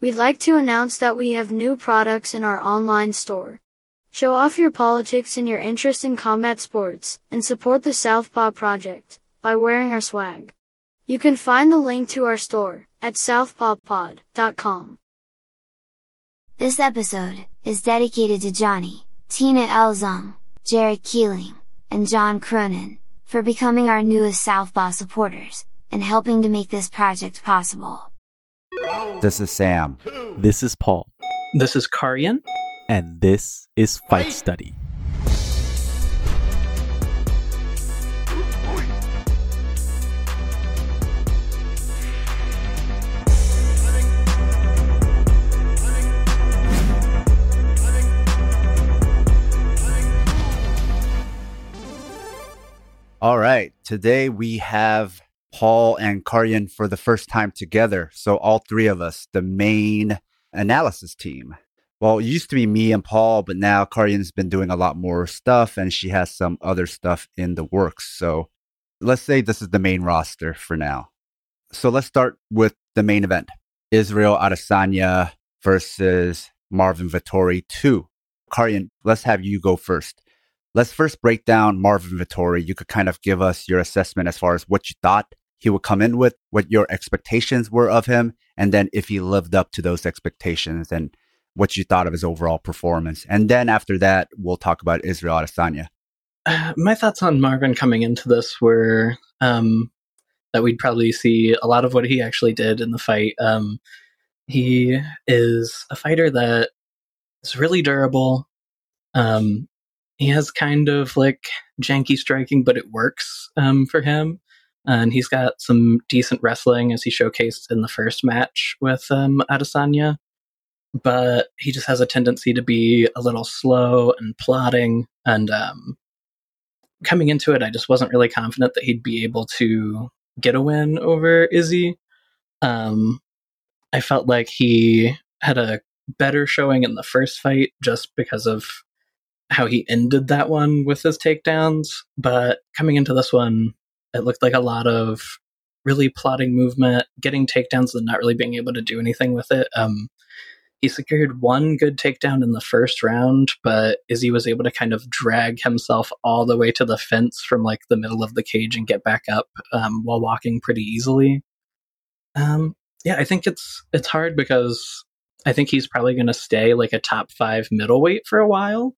We'd like to announce that we have new products in our online store. Show off your politics and your interest in combat sports, and support the Southpaw Project by wearing our swag. You can find the link to our store at southpawpod.com. This episode is dedicated to Johnny, Tina Elzong, Jared Keeling, and John Cronin, for becoming our newest Southpaw supporters, and helping to make this project possible. This is Sam. This is Paul. This is Karyan. And this is Fight Study. All right. Today we have Paul and Karyan for the first time together. So all three of us, the main analysis team. Well, it used to be me and Paul, but now Karyan's been doing a lot more stuff and she has some other stuff in the works. So let's say this is the main roster for now. So let's start with the main event. Israel Adesanya versus Marvin Vettori 2. Karyan, let's have you go first. Let's first break down Marvin Vettori. You could kind of give us your assessment as far as what you thought he would come in with, what your expectations were of him, and then if he lived up to those expectations and what you thought of his overall performance. And then after that, we'll talk about Israel Adesanya. Uh, my thoughts on Marvin coming into this were um, that we'd probably see a lot of what he actually did in the fight. Um, he is a fighter that is really durable. Um, he has kind of like janky striking, but it works um, for him. And he's got some decent wrestling as he showcased in the first match with um, Adesanya. But he just has a tendency to be a little slow and plodding. And um, coming into it, I just wasn't really confident that he'd be able to get a win over Izzy. Um, I felt like he had a better showing in the first fight just because of how he ended that one with his takedowns. But coming into this one, it looked like a lot of really plotting movement, getting takedowns and not really being able to do anything with it. Um, he secured one good takedown in the first round, but Izzy was able to kind of drag himself all the way to the fence from like the middle of the cage and get back up um, while walking pretty easily. Um, yeah, I think it's it's hard because I think he's probably going to stay like a top five middleweight for a while.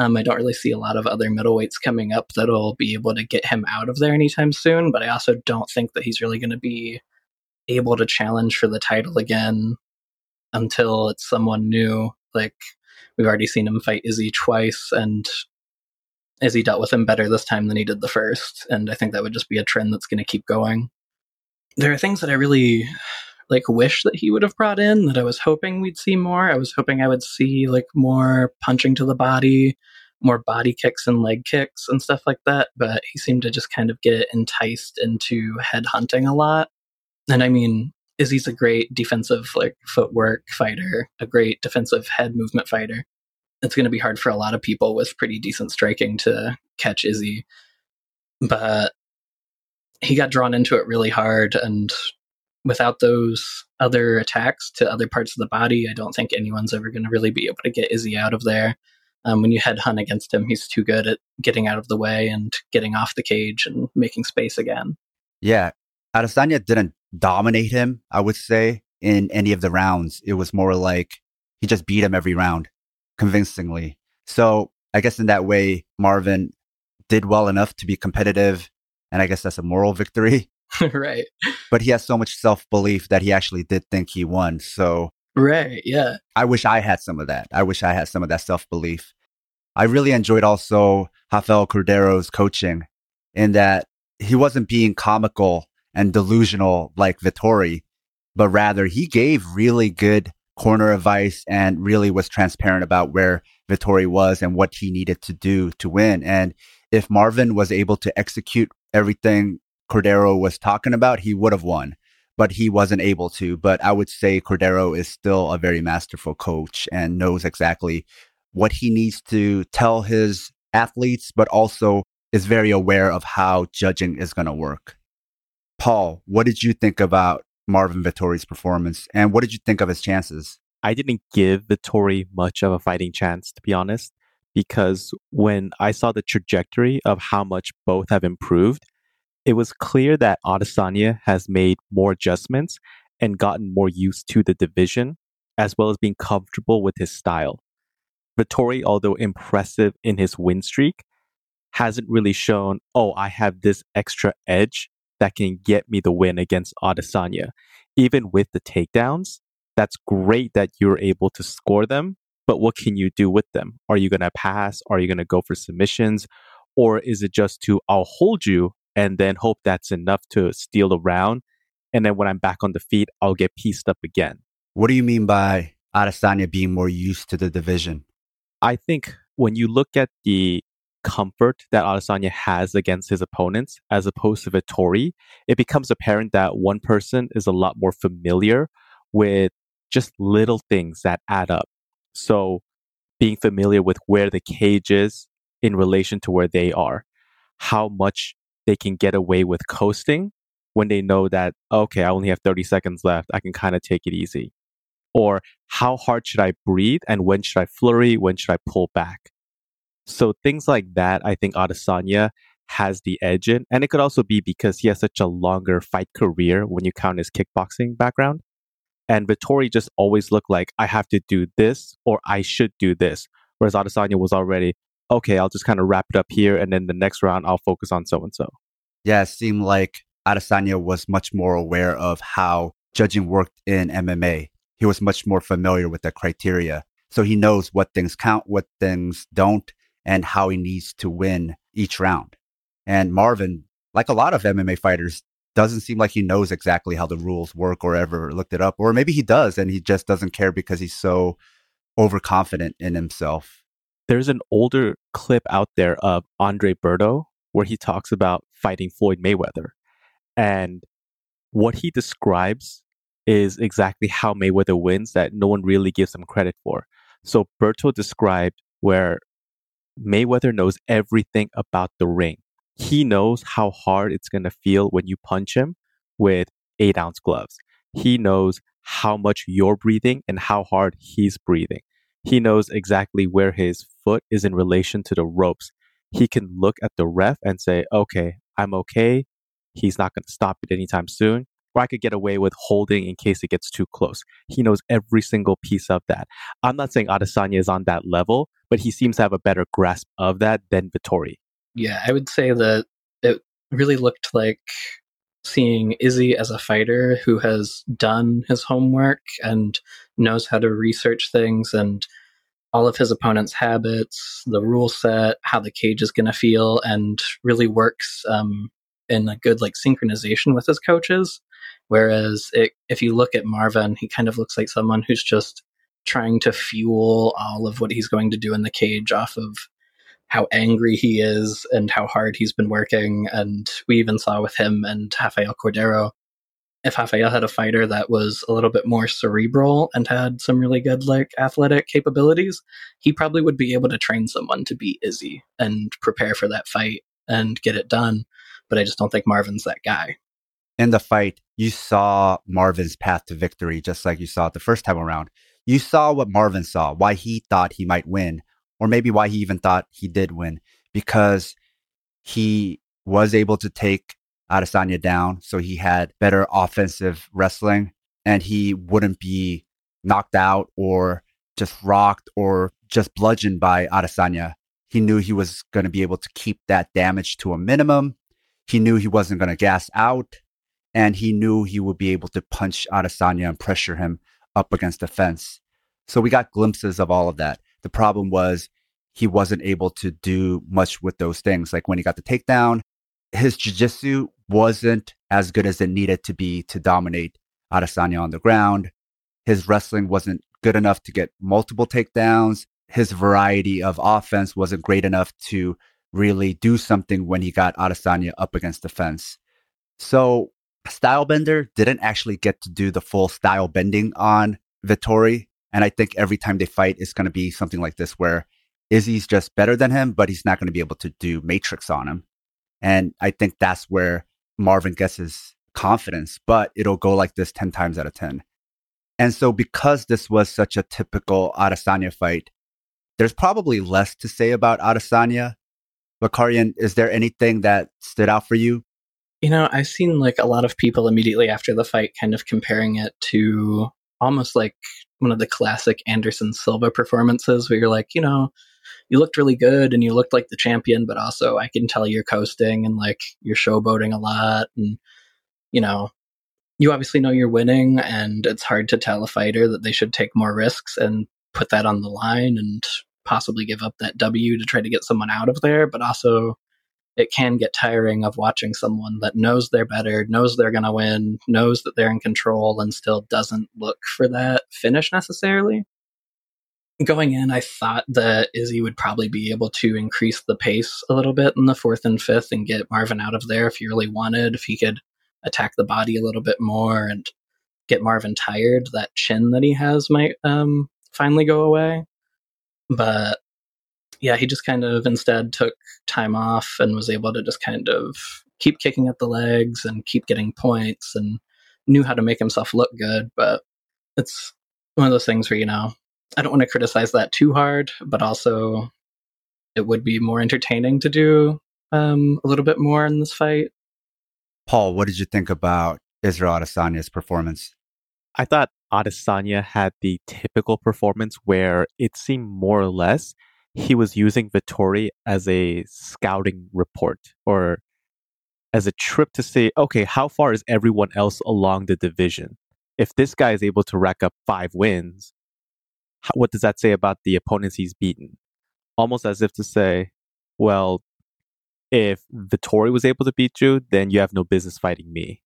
Um, I don't really see a lot of other middleweights coming up that'll be able to get him out of there anytime soon. But I also don't think that he's really going to be able to challenge for the title again until it's someone new. Like we've already seen him fight Izzy twice, and Izzy dealt with him better this time than he did the first. And I think that would just be a trend that's going to keep going. There are things that I really like wish that he would have brought in that I was hoping we'd see more. I was hoping I would see like more punching to the body, more body kicks and leg kicks and stuff like that, but he seemed to just kind of get enticed into head hunting a lot. And I mean, Izzy's a great defensive like footwork fighter, a great defensive head movement fighter. It's going to be hard for a lot of people with pretty decent striking to catch Izzy. But he got drawn into it really hard and without those other attacks to other parts of the body, I don't think anyone's ever going to really be able to get Izzy out of there. Um, when you head hunt against him, he's too good at getting out of the way and getting off the cage and making space again. Yeah. Adesanya didn't dominate him, I would say, in any of the rounds. It was more like he just beat him every round convincingly. So I guess in that way, Marvin did well enough to be competitive. And I guess that's a moral victory. right. But he has so much self belief that he actually did think he won. So, right. Yeah. I wish I had some of that. I wish I had some of that self belief. I really enjoyed also Rafael Cordeiro's coaching in that he wasn't being comical and delusional like Vettori, but rather he gave really good corner advice and really was transparent about where Vettori was and what he needed to do to win. And if Marvin was able to execute everything Cordeiro was talking about, he would have won, but he wasn't able to. But I would say Cordeiro is still a very masterful coach and knows exactly what he needs to tell his athletes, but also is very aware of how judging is going to work. Paul, what did you think about Marvin Vettori's performance? And what did you think of his chances? I didn't give Vittori much of a fighting chance, to be honest, because when I saw the trajectory of how much both have improved, it was clear that Adesanya has made more adjustments and gotten more used to the division, as well as being comfortable with his style. Vettori, although impressive in his win streak, hasn't really shown, oh, I have this extra edge that can get me the win against Adesanya. Even with the takedowns, that's great that you're able to score them, but what can you do with them? Are you going to pass? Are you going to go for submissions? Or is it just to, I'll hold you and then hope that's enough to steal the round? And then when I'm back on the feet, I'll get pieced up again. What do you mean by Adesanya being more used to the division? I think when you look at the comfort that Adesanya has against his opponents as opposed to Vettori, it becomes apparent that one person is a lot more familiar with just little things that add up. So being familiar with where the cage is in relation to where they are, how much they can get away with coasting when they know that, okay, I only have 30 seconds left. I can kind of take it easy. Or how hard should I breathe and when should I flurry? When should I pull back? So things like that, I think Adesanya has the edge in. And it could also be because he has such a longer fight career when you count his kickboxing background. And Vettori just always looked like I have to do this or I should do this. Whereas Adesanya was already, okay, I'll just kind of wrap it up here and then the next round I'll focus on so and so. Yeah, it seemed like Adesanya was much more aware of how judging worked in MMA. He was much more familiar with the criteria. So he knows what things count, what things don't, and how he needs to win each round. And Marvin, like a lot of MMA fighters, doesn't seem like he knows exactly how the rules work or ever looked it up. Or maybe he does and he just doesn't care because he's so overconfident in himself. There's an older clip out there of Andre Berto where he talks about fighting Floyd Mayweather. And what he describes is exactly how Mayweather wins that no one really gives him credit for. So Berto described where Mayweather knows everything about the ring he knows how hard it's going to feel when you punch him with eight ounce gloves. He knows how much you're breathing and how hard he's breathing. He knows exactly where his foot is in relation to the ropes. He can look at the ref and say, okay, I'm okay. He's not going to stop it anytime soon. Or I could get away with holding in case it gets too close. He knows every single piece of that. I'm not saying Adesanya is on that level, but he seems to have a better grasp of that than Vettori. Yeah, I would say that it really looked like seeing Izzy as a fighter who has done his homework and knows how to research things and all of his opponent's habits, the rule set, how the cage is going to feel, and really works um, in a good like synchronization with his coaches. Whereas it, if you look at Marvin, he kind of looks like someone who's just trying to fuel all of what he's going to do in the cage off of how angry he is and how hard he's been working. And we even saw with him and Rafael Cordeiro, if Rafael had a fighter that was a little bit more cerebral and had some really good like athletic capabilities, he probably would be able to train someone to beat Izzy and prepare for that fight and get it done. But I just don't think Marvin's that guy. In the fight, you saw Marvin's path to victory, just like you saw it the first time around. You saw what Marvin saw, why he thought he might win or maybe why he even thought he did win because he was able to take Adesanya down. So he had better offensive wrestling and he wouldn't be knocked out or just rocked or just bludgeoned by Adesanya. He knew he was going to be able to keep that damage to a minimum. He knew he wasn't going to gas out and he knew he would be able to punch Adesanya and pressure him up against the fence. So we got glimpses of all of that. The problem was he wasn't able to do much with those things. Like when he got the takedown, his jiu-jitsu wasn't as good as it needed to be to dominate Adesanya on the ground. His wrestling wasn't good enough to get multiple takedowns. His variety of offense wasn't great enough to really do something when he got Adesanya up against the fence. So Stylebender didn't actually get to do the full style bending on Vettori. And I think every time they fight, it's going to be something like this where Izzy's just better than him, but he's not going to be able to do Matrix on him. And I think that's where Marvin gets his confidence, but it'll go like this 10 times out of 10. And so, because this was such a typical Adesanya fight, there's probably less to say about Adesanya. But Karjan, is there anything that stood out for you? You know, I've seen like a lot of people immediately after the fight kind of comparing it to almost like one of the classic Anderson Silva performances where you're like, you know, you looked really good and you looked like the champion, but also I can tell you're coasting and like you're showboating a lot. And, you know, you obviously know you're winning and it's hard to tell a fighter that they should take more risks and put that on the line and possibly give up that W to try to get someone out of there. But also, it can get tiring of watching someone that knows they're better, knows they're going to win, knows that they're in control, and still doesn't look for that finish necessarily going in, I thought that Izzy would probably be able to increase the pace a little bit in the fourth and fifth and get Marvin out of there if he really wanted. If he could attack the body a little bit more and get Marvin tired, that chin that he has might um, finally go away. But yeah, he just kind of instead took time off and was able to just kind of keep kicking at the legs and keep getting points and knew how to make himself look good. But it's one of those things where, you know, I don't want to criticize that too hard, but also it would be more entertaining to do um, a little bit more in this fight. Paul, what did you think about Israel Adesanya's performance? I thought Adesanya had the typical performance where it seemed more or less he was using Vettori as a scouting report or as a trip to say, okay, how far is everyone else along the division? If this guy is able to rack up five wins, what does that say about the opponents he's beaten? Almost as if to say, well, if Vettori was able to beat you, then you have no business fighting me.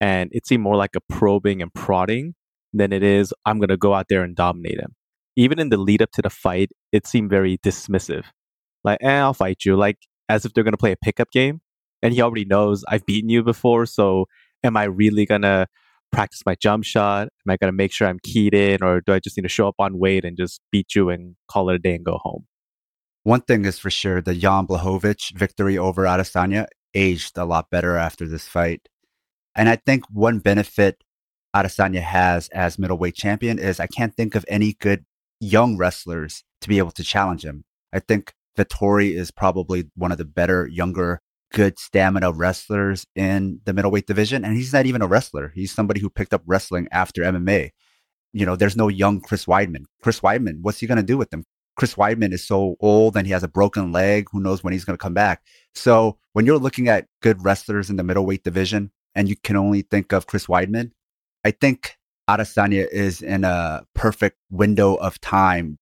And it seemed more like a probing and prodding than it is, I'm going to go out there and dominate him. Even in the lead up to the fight, it seemed very dismissive. Like, eh, I'll fight you. Like, as if they're going to play a pickup game. And he already knows I've beaten you before. So am I really going to practice my jump shot? Am I going to make sure I'm keyed in, or do I just need to show up on weight and just beat you and call it a day and go home? One thing is for sure the Jan Blachowicz victory over Adesanya aged a lot better after this fight. And I think one benefit Adesanya has as middleweight champion is I can't think of any good young wrestlers to be able to challenge him. I think Vettori is probably one of the better younger good stamina wrestlers in the middleweight division. And he's not even a wrestler. He's somebody who picked up wrestling after MMA. You know, there's no young Chris Weidman. Chris Weidman, what's he going to do with him? Chris Weidman is so old and he has a broken leg. Who knows when he's going to come back? So when you're looking at good wrestlers in the middleweight division and you can only think of Chris Weidman, I think Adesanya is in a perfect window of time.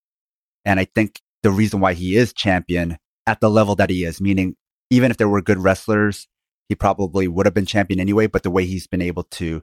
And I think the reason why he is champion at the level that he is, meaning even if there were good wrestlers, he probably would have been champion anyway. But the way he's been able to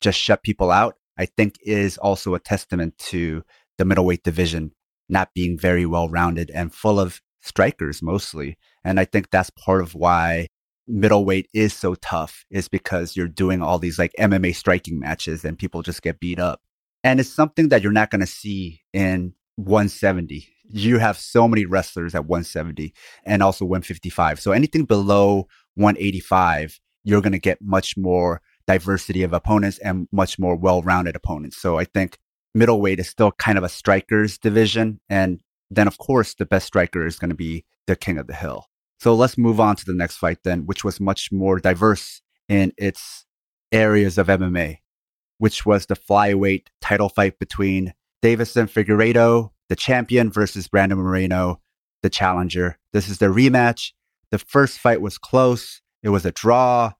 just shut people out, I think is also a testament to the middleweight division not being very well rounded and full of strikers mostly. And I think that's part of why middleweight is so tough is because you're doing all these like MMA striking matches and people just get beat up. And it's something that you're not going to see in 170 you have so many wrestlers at 170 and also 155. So anything below 185, you're going to get much more diversity of opponents and much more well-rounded opponents. So I think middleweight is still kind of a strikers division. And then of course the best striker is going to be the king of the hill. So let's move on to the next fight then, which was much more diverse in its areas of MMA, which was the flyweight title fight between Deiveson Figueiredo the champion versus Brandon Moreno, the challenger. This is the rematch. The first fight was close. It was a draw,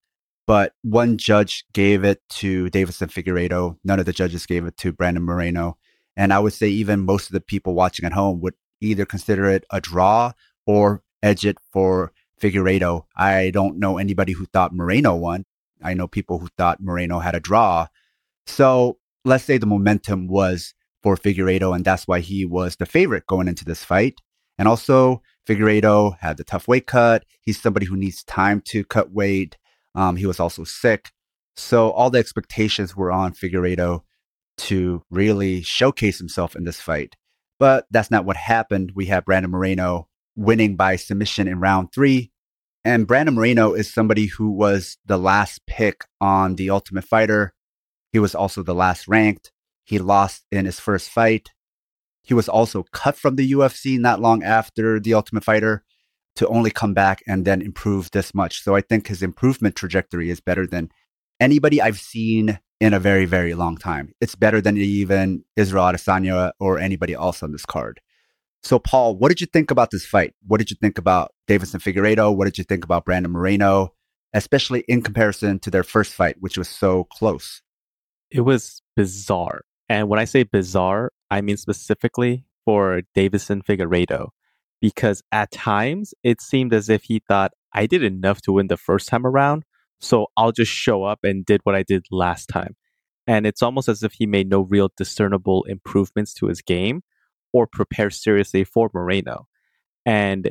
but one judge gave it to Deiveson Figueiredo. None of the judges gave it to Brandon Moreno. And I would say even most of the people watching at home would either consider it a draw or edge it for Figueiredo. I don't know anybody who thought Moreno won. I know people who thought Moreno had a draw. So let's say the momentum was for Figueiredo, and that's why he was the favorite going into this fight. And also, Figueiredo had the tough weight cut. He's somebody who needs time to cut weight. Um, he was also sick. So all the expectations were on Figueiredo to really showcase himself in this fight. But that's not what happened. We have Brandon Moreno winning by submission in round three. And Brandon Moreno is somebody who was the last pick on the Ultimate Fighter. He was also the last ranked. He lost in his first fight. He was also cut from the UFC not long after the Ultimate Fighter to only come back and then improve this much. So I think his improvement trajectory is better than anybody I've seen in a very, very long time. It's better than even Israel Adesanya or anybody else on this card. So, Paul, what did you think about this fight? What did you think about Deiveson Figueiredo? What did you think about Brandon Moreno, especially in comparison to their first fight, which was so close? It was bizarre. And when I say bizarre, I mean specifically for Deiveson Figueiredo, because at times it seemed as if he thought, I did enough to win the first time around, so I'll just show up and did what I did last time. And it's almost as if he made no real discernible improvements to his game or prepare seriously for Moreno. And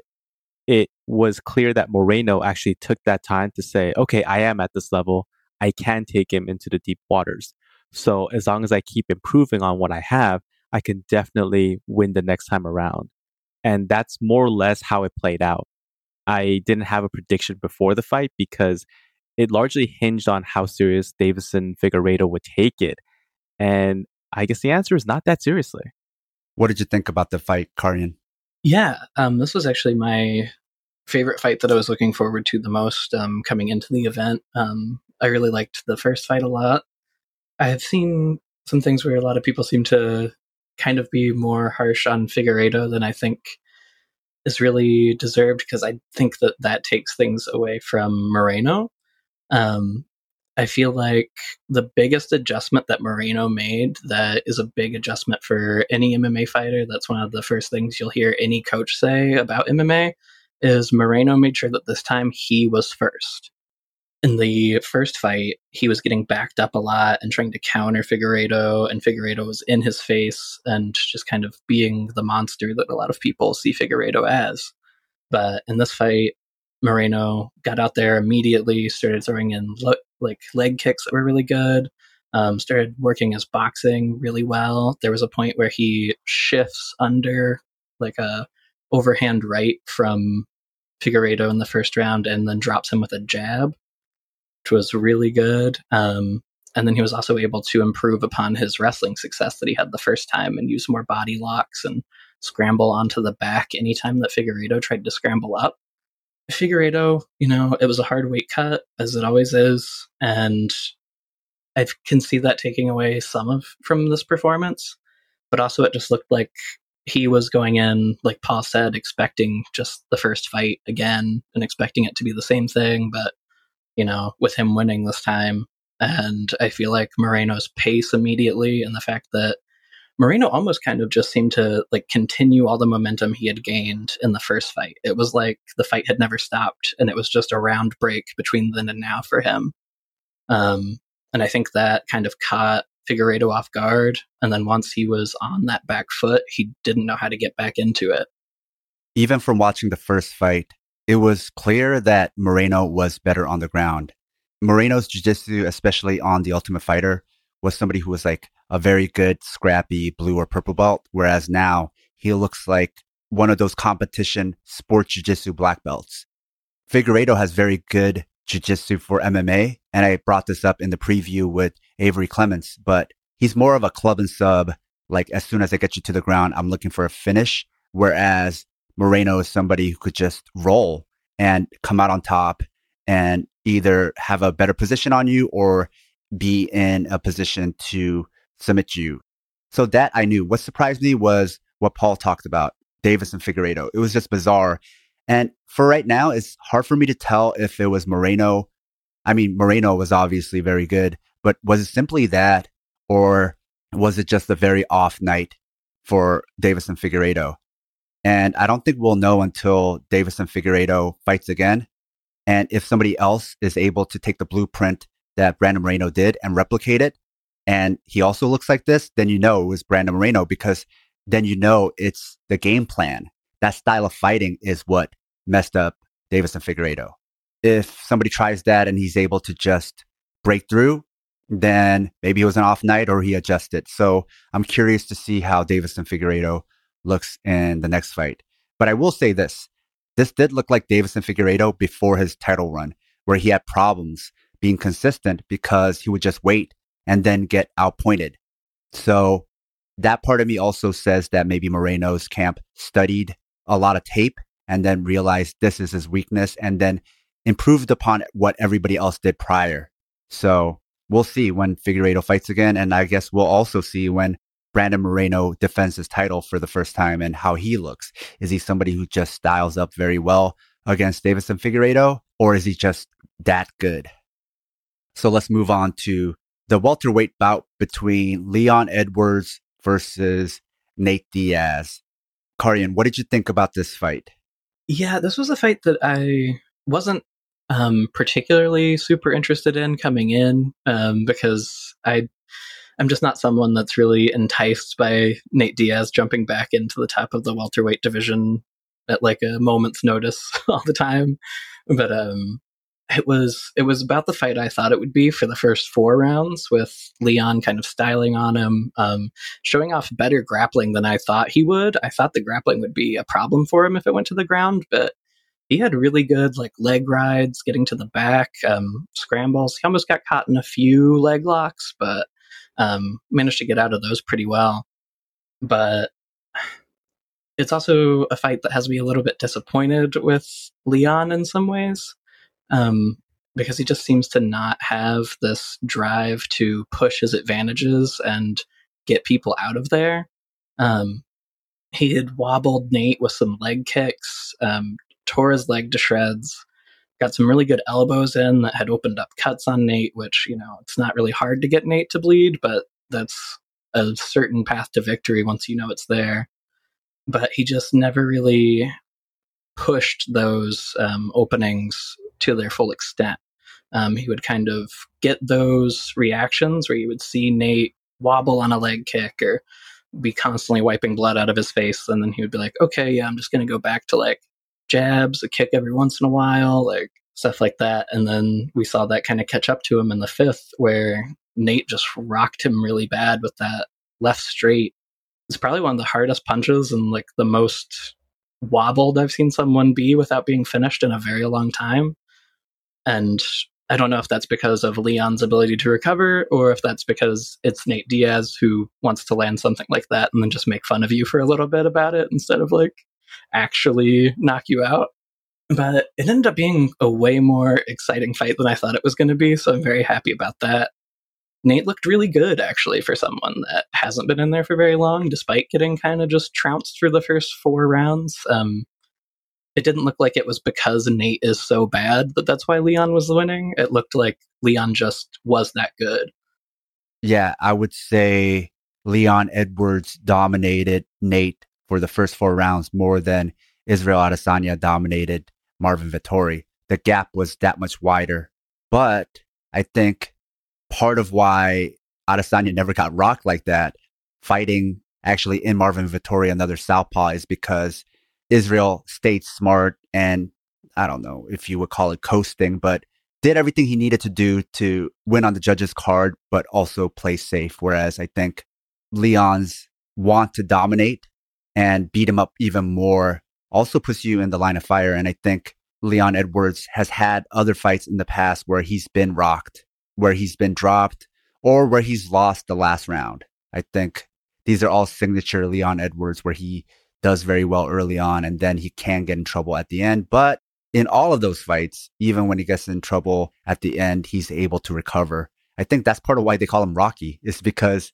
it was clear that Moreno actually took that time to say, okay, I am at this level. I can take him into the deep waters. So as long as I keep improving on what I have, I can definitely win the next time around. And that's more or less how it played out. I didn't have a prediction before the fight because it largely hinged on how serious Deiveson Figueiredo would take it. And I guess the answer is not that seriously. What did you think about the fight, Karyan? Yeah, um, this was actually my favorite fight that I was looking forward to the most um, coming into the event. Um, I really liked the first fight a lot. I have seen some things where a lot of people seem to kind of be more harsh on Figueiredo than I think is really deserved because I think that that takes things away from Moreno. Um, I feel like the biggest adjustment that Moreno made that is a big adjustment for any MMA fighter. That's one of the first things you'll hear any coach say about MMA is Moreno made sure that this time he was first. In the first fight, he was getting backed up a lot and trying to counter Figueiredo, and Figueiredo was in his face and just kind of being the monster that a lot of people see Figueiredo as. But in this fight, Moreno got out there immediately, started throwing in lo- like leg kicks that were really good. Um, started working his boxing really well. There was a point where he shifts under like a overhand right from Figueiredo in the first round, and then drops him with a jab, which was really good. Um, and then he was also able to improve upon his wrestling success that he had the first time and use more body locks and scramble onto the back anytime that Figueiredo tried to scramble up. Figueiredo, you know, it was a hard weight cut, as it always is, and I can see that taking away some of from this performance. But also, it just looked like he was going in, like Paul said, expecting just the first fight again and expecting it to be the same thing. But you know, with him winning this time, and I feel like Moreno's pace immediately, and the fact that Moreno almost kind of just seemed to like continue all the momentum he had gained in the first fight. It was like the fight had never stopped and it was just a round break between then and now for him. Um, and I think that kind of caught Figueiredo off guard. And then once he was on that back foot, he didn't know how to get back into it. Even from watching the first fight, it was clear that Moreno was better on the ground. Moreno's jiu-jitsu, especially on the Ultimate Fighter, was somebody who was like a very good, scrappy blue or purple belt. Whereas now he looks like one of those competition sports jiu-jitsu black belts. Figueiredo has very good jiu-jitsu for MMA. And I brought this up in the preview with Avery Clements, but he's more of a club and sub. Like as soon as I get you to the ground, I'm looking for a finish. Whereas Moreno is somebody who could just roll and come out on top and either have a better position on you or be in a position to submit you. So that I knew. What surprised me was what Paul talked about, Deiveson Figueiredo. It was just bizarre. And for right now, it's hard for me to tell if it was Moreno. I mean, Moreno was obviously very good, but was it simply that, or was it just a very off night for Deiveson Figueiredo? And I don't think we'll know until Deiveson Figueiredo fights again. And if somebody else is able to take the blueprint that Brandon Moreno did and replicate it, and he also looks like this, then you know it was Brandon Moreno because then you know it's the game plan. That style of fighting is what messed up Deiveson Figueiredo. If somebody tries that and he's able to just break through, then maybe it was an off night or he adjusted. So I'm curious to see how Deiveson Figueiredo looks in the next fight. But I will say this this did look like Deiveson Figueiredo before his title run, where he had problems being consistent because he would just wait and then get outpointed. So that part of me also says that maybe Moreno's camp studied a lot of tape and then realized this is his weakness and then improved upon what everybody else did prior. So we'll see when Figueiredo fights again. And I guess we'll also see when Brandon Moreno defends his title for the first time and how he looks. Is he somebody who just styles up very well against Deiveson Figueiredo, or is he just that good? So let's move on to the welterweight bout between Leon Edwards versus Nate Diaz. Karian, what did you think about this fight? Yeah, this was a fight that I wasn't um, particularly super interested in coming in um, because I I'm just not someone that's really enticed by Nate Diaz jumping back into the top of the welterweight division at like a moment's notice all the time. But um, it was it was about the fight I thought it would be for the first four rounds, with Leon kind of styling on him, um, showing off better grappling than I thought he would. I thought the grappling would be a problem for him if it went to the ground, but he had really good like leg rides, getting to the back, um, scrambles. He almost got caught in a few leg locks, but um, managed to get out of those pretty well. But it's also a fight that has me a little bit disappointed with Leon in some ways, um, because he just seems to not have this drive to push his advantages and get people out of there. Um, he had wobbled Nate with some leg kicks, um, tore his leg to shreds, got some really good elbows in that had opened up cuts on Nate, which, you know, it's not really hard to get Nate to bleed, but that's a certain path to victory once you know it's there. But he just never really pushed those um, openings to their full extent. Um, he would kind of get those reactions where you would see Nate wobble on a leg kick or be constantly wiping blood out of his face. And then he would be like, okay, yeah, I'm just going to go back to like jabs, a kick every once in a while, like stuff like that. And then we saw that kind of catch up to him in the fifth, where Nate just rocked him really bad with that left straight. It's probably one of the hardest punches and like the most wobbled I've seen someone be without being finished in a very long time. And I don't know if that's because of Leon's ability to recover or if that's because it's Nate Diaz who wants to land something like that and then just make fun of you for a little bit about it instead of like actually knock you out. But it ended up being a way more exciting fight than I thought it was going to be, so I'm very happy about that. Nate looked really good, actually, for someone that hasn't been in there for very long, despite getting kind of just trounced through the first four rounds. Um, it didn't look like it was because Nate is so bad that that's why Leon was winning. It looked like Leon just was that good. Yeah, I would say Leon Edwards dominated Nate for the first four rounds more than Israel Adesanya dominated Marvin Vettori. The gap was that much wider. But I think part of why Adesanya never got rocked like that, fighting actually in Marvin Vettori, another southpaw, is because Israel stayed smart and I don't know if you would call it coasting, but did everything he needed to do to win on the judges' card, but also play safe. Whereas I think Leon's want to dominate and beat him up even more also puts you in the line of fire. And I think Leon Edwards has had other fights in the past where he's been rocked, where he's been dropped, or where he's lost the last round. I think these are all signature Leon Edwards where he does very well early on and then he can get in trouble at the end. But in all of those fights, even when he gets in trouble at the end, he's able to recover. I think that's part of why they call him Rocky, is because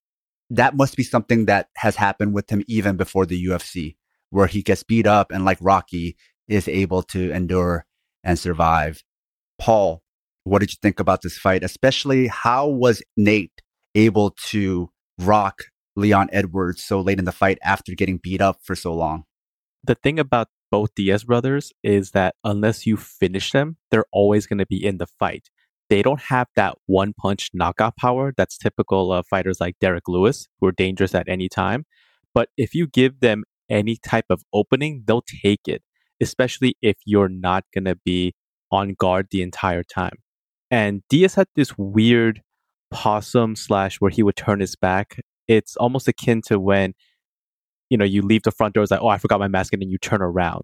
that must be something that has happened with him even before the UFC, where he gets beat up and like Rocky is able to endure and survive. Paul, what did you think about this fight? Especially how was Nate able to rock Leon Edwards so late in the fight after getting beat up for so long? The thing about both Diaz brothers is that unless you finish them, they're always going to be in the fight they don't have that one punch knockout power that's typical of fighters like Derrick Lewis, who are dangerous at any time. But if you give them any type of opening, they'll take it, especially if you're not going to be on guard the entire time. And Diaz had this weird possum slash where he would turn his back. It's almost akin to when, you know, you leave the front door, it's like, oh, I forgot my mask, and then you turn around.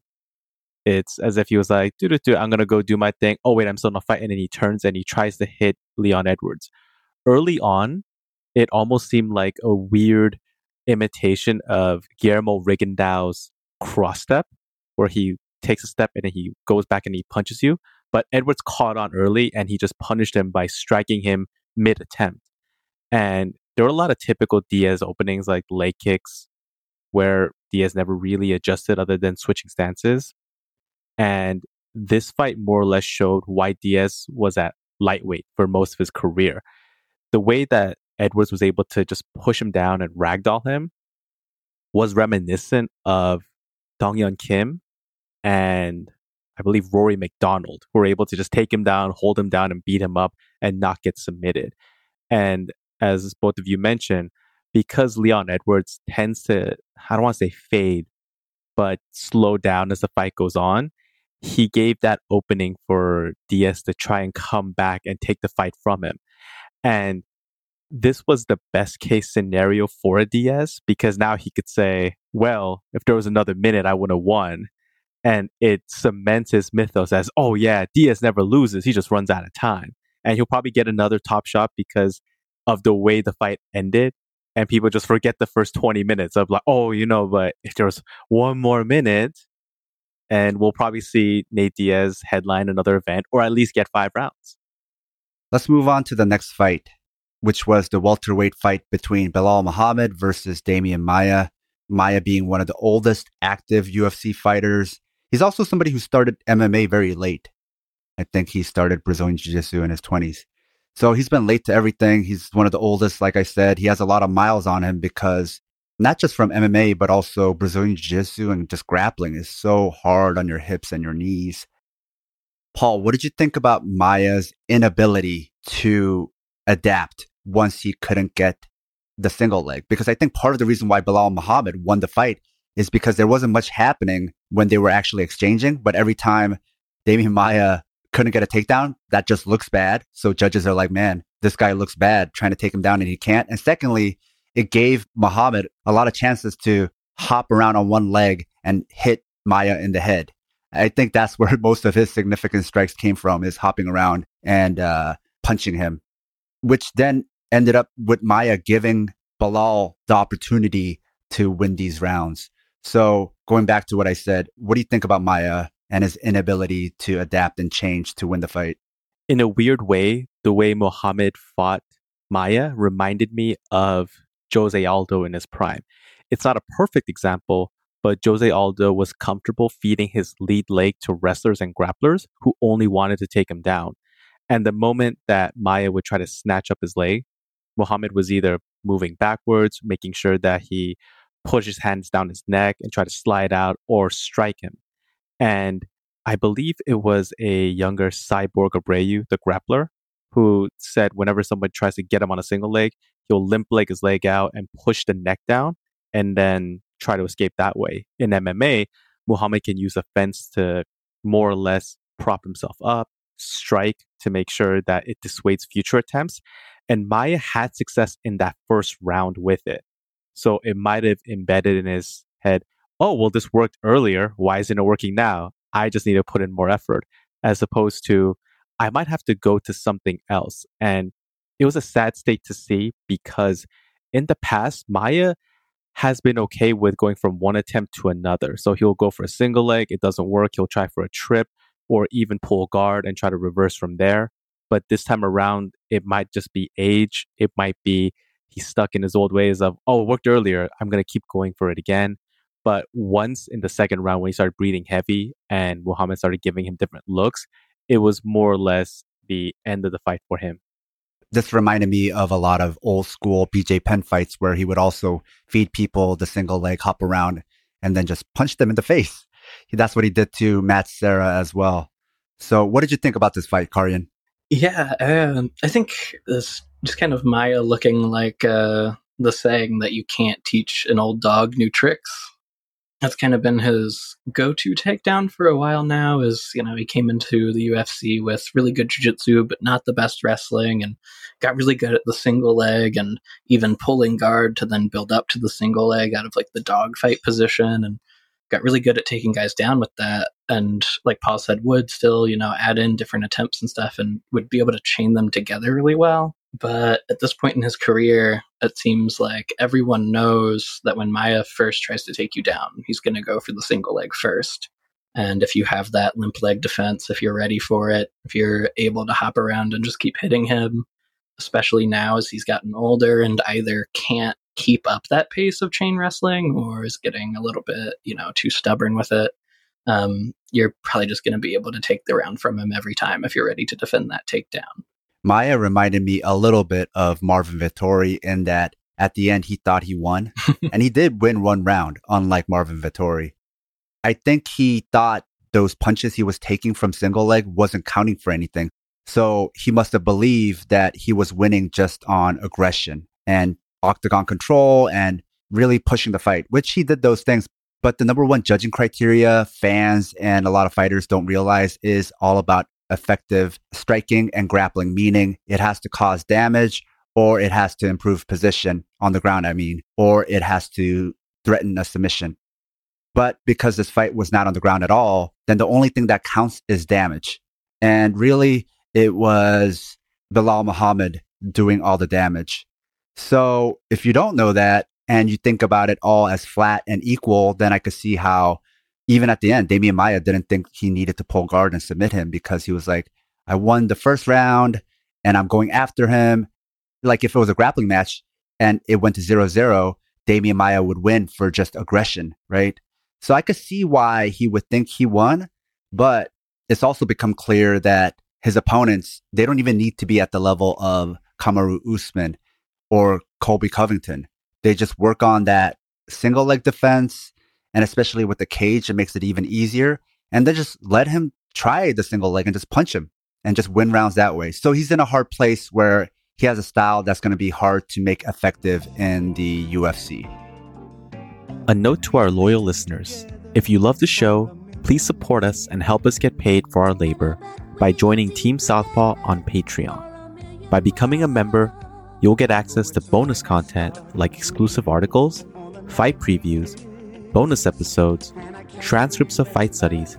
It's as if he was like, "Dude, dude, I'm gonna go do my thing." Oh wait, I'm still in a fight, and then he turns and he tries to hit Leon Edwards. Early on, it almost seemed like a weird imitation of Guillermo Rigondeaux's cross step, where he takes a step and then he goes back and he punches you. But Edwards caught on early and he just punished him by striking him mid attempt. And there were a lot of typical Diaz openings like leg kicks where Diaz never really adjusted other than switching stances. And this fight more or less showed why Diaz was at lightweight for most of his career. The way that Edwards was able to just push him down and ragdoll him was reminiscent of Dong Hyun Kim and I believe Rory MacDonald, who were able to just take him down, hold him down, and beat him up and not get submitted. And as both of you mentioned, because Leon Edwards tends to, I don't want to say fade, but slow down as the fight goes on, he gave that opening for Diaz to try and come back and take the fight from him. And this was the best case scenario for Diaz because now he could say, well, if there was another minute, I would have won and it cements his mythos as, oh yeah, Diaz never loses. He just runs out of time. And he'll probably get another top shot because of the way the fight ended. And people just forget the first 20 minutes of like, oh, you know, but if there was one more minute, and we'll probably see Nate Diaz headline another event or at least get five rounds. Let's move on to the next fight, which was the welterweight fight between Belal Muhammad versus Demian Maia. Maia being one of the oldest active UFC fighters He's also somebody who started MMA very late. I think he started Brazilian Jiu Jitsu in his 20s. So he's been late to everything. He's one of the oldest, like I said. He has a lot of miles on him because not just from MMA, but also Brazilian Jiu Jitsu and just grappling is so hard on your hips and your knees. Paul, what did you think about Maia's inability to adapt once he couldn't get the single leg? Because I think part of the reason why Belal Muhammad won the fight is because there wasn't much happening when they were actually exchanging. But every time Demian Maya couldn't get a takedown, that just looks bad. So judges are like, man, this guy looks bad trying to take him down and he can't. And secondly, it gave Muhammad a lot of chances to hop around on one leg and hit Maia in the head. I think that's where most of his significant strikes came from is hopping around and uh, punching him, which then ended up with Maia giving Belal the opportunity to win these rounds. So going back to what I said, what do you think about Maia and his inability to adapt and change to win the fight? In a weird way, the way Muhammad fought Maia reminded me of Jose Aldo in his prime. It's not a perfect example, but Jose Aldo was comfortable feeding his lead leg to wrestlers and grapplers who only wanted to take him down. And the moment that Maia would try to snatch up his leg, Muhammad was either moving backwards, making sure that he push his hands down his neck and try to slide out or strike him. And I believe it was a younger Cyborg Abreu, the grappler, who said whenever someone tries to get him on a single leg, he'll limp leg his leg out and push the neck down and then try to escape that way. In MMA, Muhammad can use a fence to more or less prop himself up, strike to make sure that it dissuades future attempts. And Maia had success in that first round with it. So it might have embedded in his head, oh, well, this worked earlier. Why isn't it working now? I just need to put in more effort, as opposed to, I might have to go to something else. And it was a sad state to see because in the past, Maia has been okay with going from one attempt to another. So he'll go for a single leg, it doesn't work. He'll try for a trip or even pull guard and try to reverse from there. But this time around, it might just be age. It might be he's stuck in his old ways of, oh, it worked earlier. I'm going to keep going for it again. But once in the second round, when he started breathing heavy and Muhammad started giving him different looks, it was more or less the end of the fight for him. This reminded me of a lot of old school BJ Penn fights where he would also feed people the single leg, hop around, and then just punch them in the face. That's what he did to Matt Serra as well. So, what did you think about this fight, Karyan? Yeah, um, I think this just kind of Maia looking like uh, the saying that you can't teach an old dog new tricks. That's kind of been his go-to takedown for a while now. Is you know he came into the UFC with really good jiu-jitsu, but not the best wrestling, and got really good at the single leg and even pulling guard to then build up to the single leg out of like the dog fight position. And got really good at taking guys down with that. And like Paul said, would still, you know, add in different attempts and stuff and would be able to chain them together really well. But at this point in his career, it seems like everyone knows that when Maia first tries to take you down, he's going to go for the single leg first. And if you have that limp leg defense, if you're ready for it, if you're able to hop around and just keep hitting him, especially now as he's gotten older and either can't keep up that pace of chain wrestling or is getting a little bit, you know, too stubborn with it, um, you're probably just going to be able to take the round from him every time if you're ready to defend that takedown. Maia reminded me a little bit of Marvin Vettori in that at the end he thought he won, and he did win one round, unlike Marvin Vettori. I think he thought those punches he was taking from single leg wasn't counting for anything. So he must have believed that he was winning just on aggression and octagon control and really pushing the fight, which he did those things. But the number one judging criteria fans and a lot of fighters don't realize is all about effective striking and grappling, meaning it has to cause damage or it has to improve position on the ground, I mean, or it has to threaten a submission. But because this fight was not on the ground at all, then the only thing that counts is damage. And really, it was Belal Muhammad doing all the damage. So if you don't know that and you think about it all as flat and equal, then I could see how even at the end, Demian Maia didn't think he needed to pull guard and submit him because he was like, I won the first round and I'm going after him. Like if it was a grappling match and it went to zero zero, Demian Maia would win for just aggression, right? So I could see why he would think he won, but it's also become clear that his opponents, they don't even need to be at the level of Kamaru Usman or Colby Covington. They just work on that single leg defense and especially with the cage, it makes it even easier. And then just let him try the single leg and just punch him and just win rounds that way. So he's in a hard place where he has a style that's going to be hard to make effective in the UFC. A note to our loyal listeners if you love the show, please support us and help us get paid for our labor by joining Team Southpaw on Patreon. By becoming a member, you'll get access to bonus content like exclusive articles, fight previews, bonus episodes, transcripts of fight studies,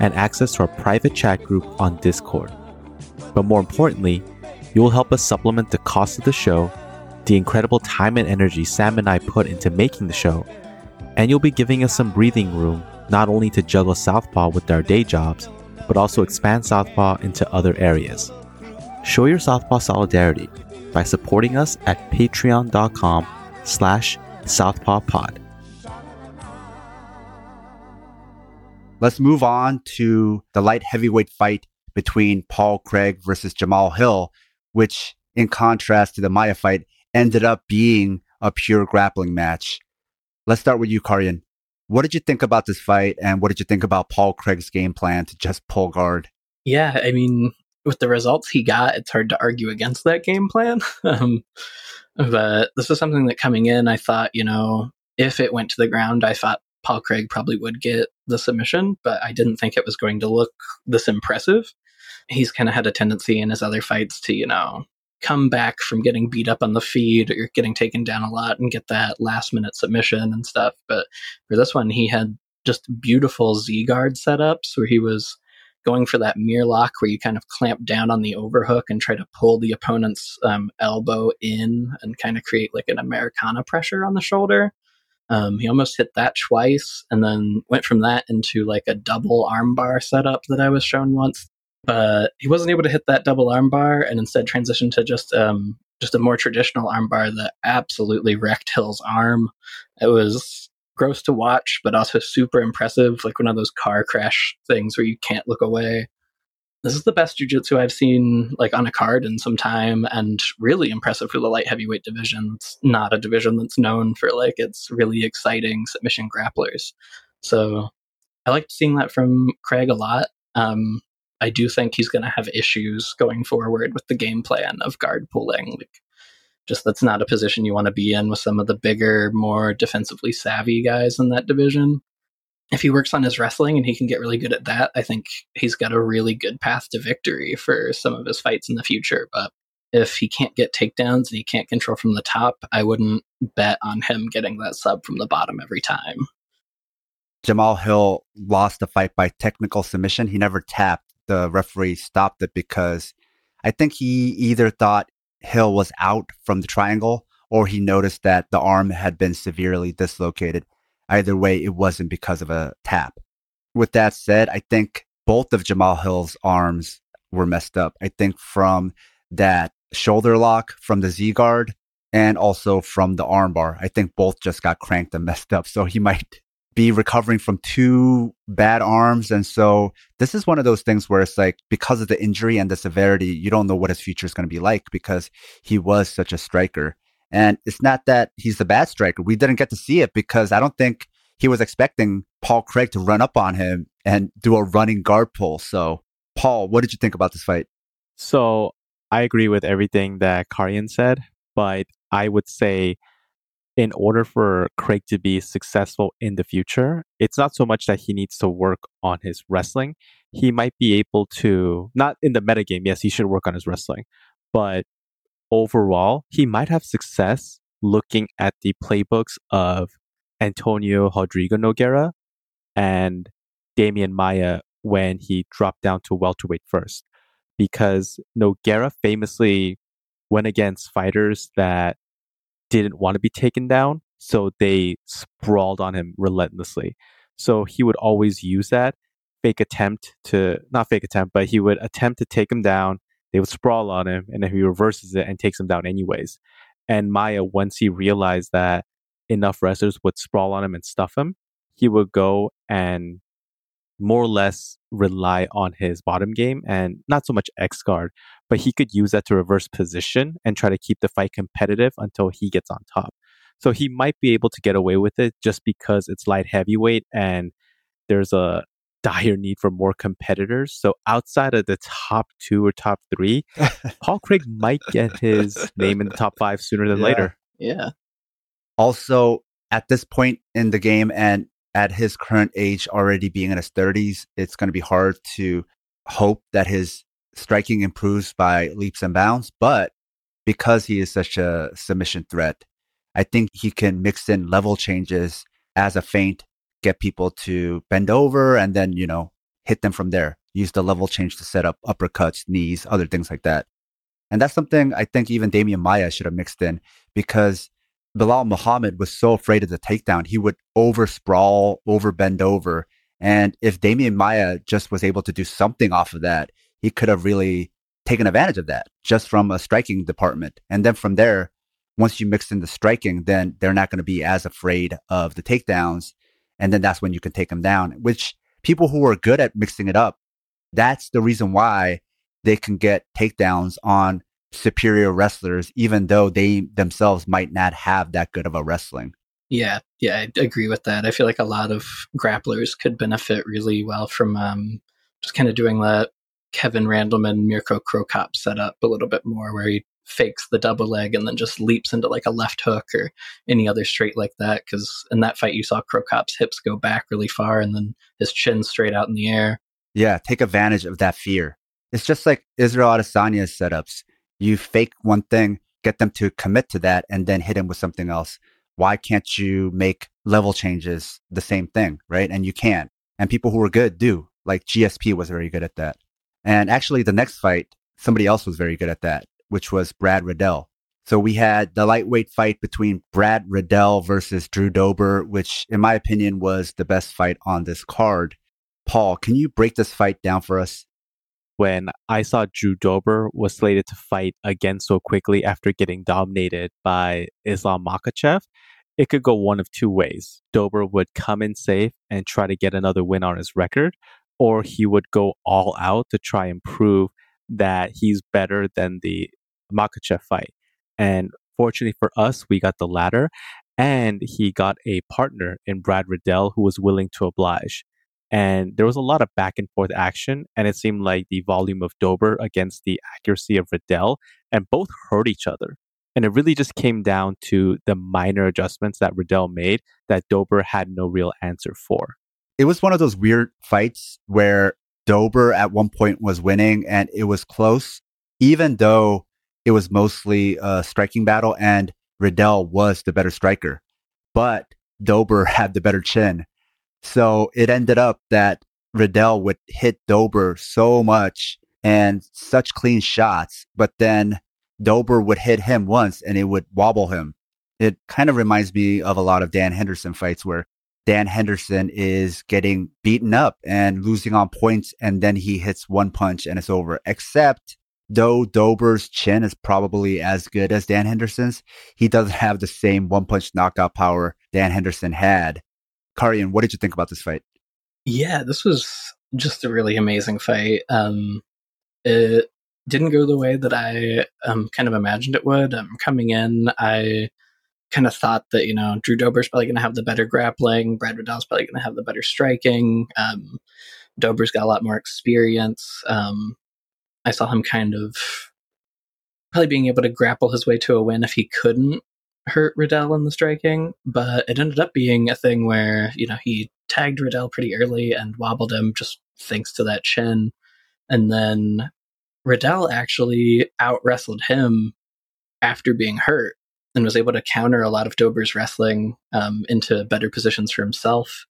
and access to our private chat group on Discord. But more importantly, you will help us supplement the cost of the show, the incredible time and energy Sam and I put into making the show, and you'll be giving us some breathing room not only to juggle Southpaw with our day jobs, but also expand Southpaw into other areas. Show your Southpaw solidarity by supporting us at patreon.com slash southpawpod. Let's move on to the light heavyweight fight between Paul Craig versus Jamal Hill, which, in contrast to the Maia fight, ended up being a pure grappling match. Let's start with you, Karyan. What did you think about this fight, and what did you think about Paul Craig's game plan to just pull guard? Yeah, I mean, with the results he got, it's hard to argue against that game plan. um, but this is something that coming in, I thought, you know, if it went to the ground, I thought Paul Craig probably would get the submission, but I didn't think it was going to look this impressive. He's kind of had a tendency in his other fights to, you know, come back from getting beat up on the feed or getting taken down a lot and get that last minute submission and stuff. But for this one, he had just beautiful Z guard setups where he was going for that mirror lock where you kind of clamp down on the overhook and try to pull the opponent's um, elbow in and kind of create like an Americana pressure on the shoulder. Um, he almost hit that twice and then went from that into like a double armbar setup that I was shown once. But he wasn't able to hit that double armbar and instead transitioned to just um, just a more traditional armbar that absolutely wrecked Hill's arm. It was gross to watch, but also super impressive, like one of those car crash things where you can't look away this is the best jujitsu I've seen like on a card in some time, and really impressive for the light heavyweight division. It's not a division that's known for like its really exciting submission grapplers. So I liked seeing that from Craig a lot. Um, I do think he's going to have issues going forward with the game plan of guard pulling. Like, just that's not a position you want to be in with some of the bigger, more defensively savvy guys in that division if he works on his wrestling and he can get really good at that, I think he's got a really good path to victory for some of his fights in the future. But if he can't get takedowns and he can't control from the top, I wouldn't bet on him getting that sub from the bottom every time. Jamal Hill lost the fight by technical submission. He never tapped. The referee stopped it because I think he either thought Hill was out from the triangle or he noticed that the arm had been severely dislocated. Either way, it wasn't because of a tap. With that said, I think both of Jamal Hill's arms were messed up. I think from that shoulder lock from the Z guard and also from the armbar. I think both just got cranked and messed up. So he might be recovering from two bad arms. And so this is one of those things where it's like, because of the injury and the severity, you don't know what his future is going to be like because he was such a striker. And it's not that he's a bad striker. We didn't get to see it because I don't think he was expecting Paul Craig to run up on him and do a running guard pull. So, Paul, what did you think about this fight? So, I agree with everything that Karian said, but I would say in order for Craig to be successful in the future, it's not so much that he needs to work on his wrestling. He might be able to, not in the metagame, yes, he should work on his wrestling, but overall, he might have success looking at the playbooks of Antonio Rodrigo Nogueira and Demian Maia when he dropped down to welterweight first. Because Nogueira famously went against fighters that didn't want to be taken down, so they sprawled on him relentlessly. So he would always use that fake attempt to not fake attempt, but he would attempt to take him down. They would sprawl on him, and then he reverses it and takes him down anyways. And Maia, once he realized that enough wrestlers would sprawl on him and stuff him, he would go and more or less rely on his bottom game and not so much X guard, but he could use that to reverse position and try to keep the fight competitive until he gets on top. So he might be able to get away with it just because it's light heavyweight and there's a dire need for more competitors. So outside of the top two or top three, Paul Craig might get his name in the top five sooner than Yeah. later. Yeah. Also, at this point in the game and at his current age, already being in his 30s, it's going to be hard to hope that his striking improves by leaps and bounds. But because he is such a submission threat, I think he can mix in level changes as a feint, get people to bend over, and then, you know, hit them from there. Use the level change to set up uppercuts, knees, other things like that. And that's something I think even Demian Maia should have mixed in because Belal Muhammad was so afraid of the takedown. He would over sprawl, over bend over. And if Demian Maia just was able to do something off of that, he could have really taken advantage of that just from a striking department. And then from there, once you mix in the striking, then they're not going to be as afraid of the takedowns. And then that's when you can take them down, which people who are good at mixing it up, that's the reason why they can get takedowns on superior wrestlers, even though they themselves might not have that good of a wrestling. Yeah, yeah, I agree with that. I feel like a lot of grapplers could benefit really well from um, just kind of doing that Kevin Randleman, Mirko Cro Cop setup a little bit more, where he fakes the double leg and then just leaps into like a left hook or any other straight like that. Because in that fight, you saw Cro Cop's hips go back really far and then his chin straight out in the air. Yeah, take advantage of that fear. It's just like Israel Adesanya's setups. You fake one thing, get them to commit to that, and then hit him with something else. Why can't you make level changes the same thing, right? And you can. And people who are good do. Like GSP was very good at that. And actually, the next fight, somebody else was very good at that, which was Brad Riddell. So we had the lightweight fight between Brad Riddell versus Drew Dober, which, in my opinion, was the best fight on this card. Paul, can you break this fight down for us? when I saw Drew Dober was slated to fight again so quickly after getting dominated by Islam Makhachev, it could go one of two ways. Dober would come in safe and try to get another win on his record, or he would go all out to try and prove that he's better than the Makhachev fight. And fortunately for us, we got the latter, and he got a partner in Brad Riddell who was willing to oblige. And there was a lot of back and forth action and it seemed like the volume of dober against the accuracy of riddell and both hurt each other. And it really just came down to the minor adjustments that riddell made that dober had no real answer for. It was one of those weird fights where Dober at one point was winning and it was close, even though it was mostly a striking battle and Riddell was the better striker. But Dober had the better chin. So it ended up that Riddell would hit Dober so much and such clean shots, but then Dober would hit him once and it would wobble him. It kind of reminds me of a lot of Dan Henderson fights where Dan Henderson is getting beaten up and losing on points, and then he hits one punch and it's over. Except though Dober's chin is probably as good as Dan Henderson's, he doesn't have the same one punch knockout power Dan Henderson had. Karian, what did you think about this fight? Yeah, this was just a really amazing fight. Um, it didn't go the way that I um, kind of imagined it would. Um, coming in, I kind of thought that you know Drew Dober's probably going to have the better grappling, Brad Riddell's probably going to have the better striking. Um, Dober's got a lot more experience. Um, I saw him kind of probably being able to grapple his way to a win if he couldn't hurt Riddell in the striking, but it ended up being a thing where you know he tagged Riddell pretty early and wobbled him just thanks to that chin, and then Riddell actually out wrestled him after being hurt and was able to counter a lot of Dober's wrestling um, into better positions for himself.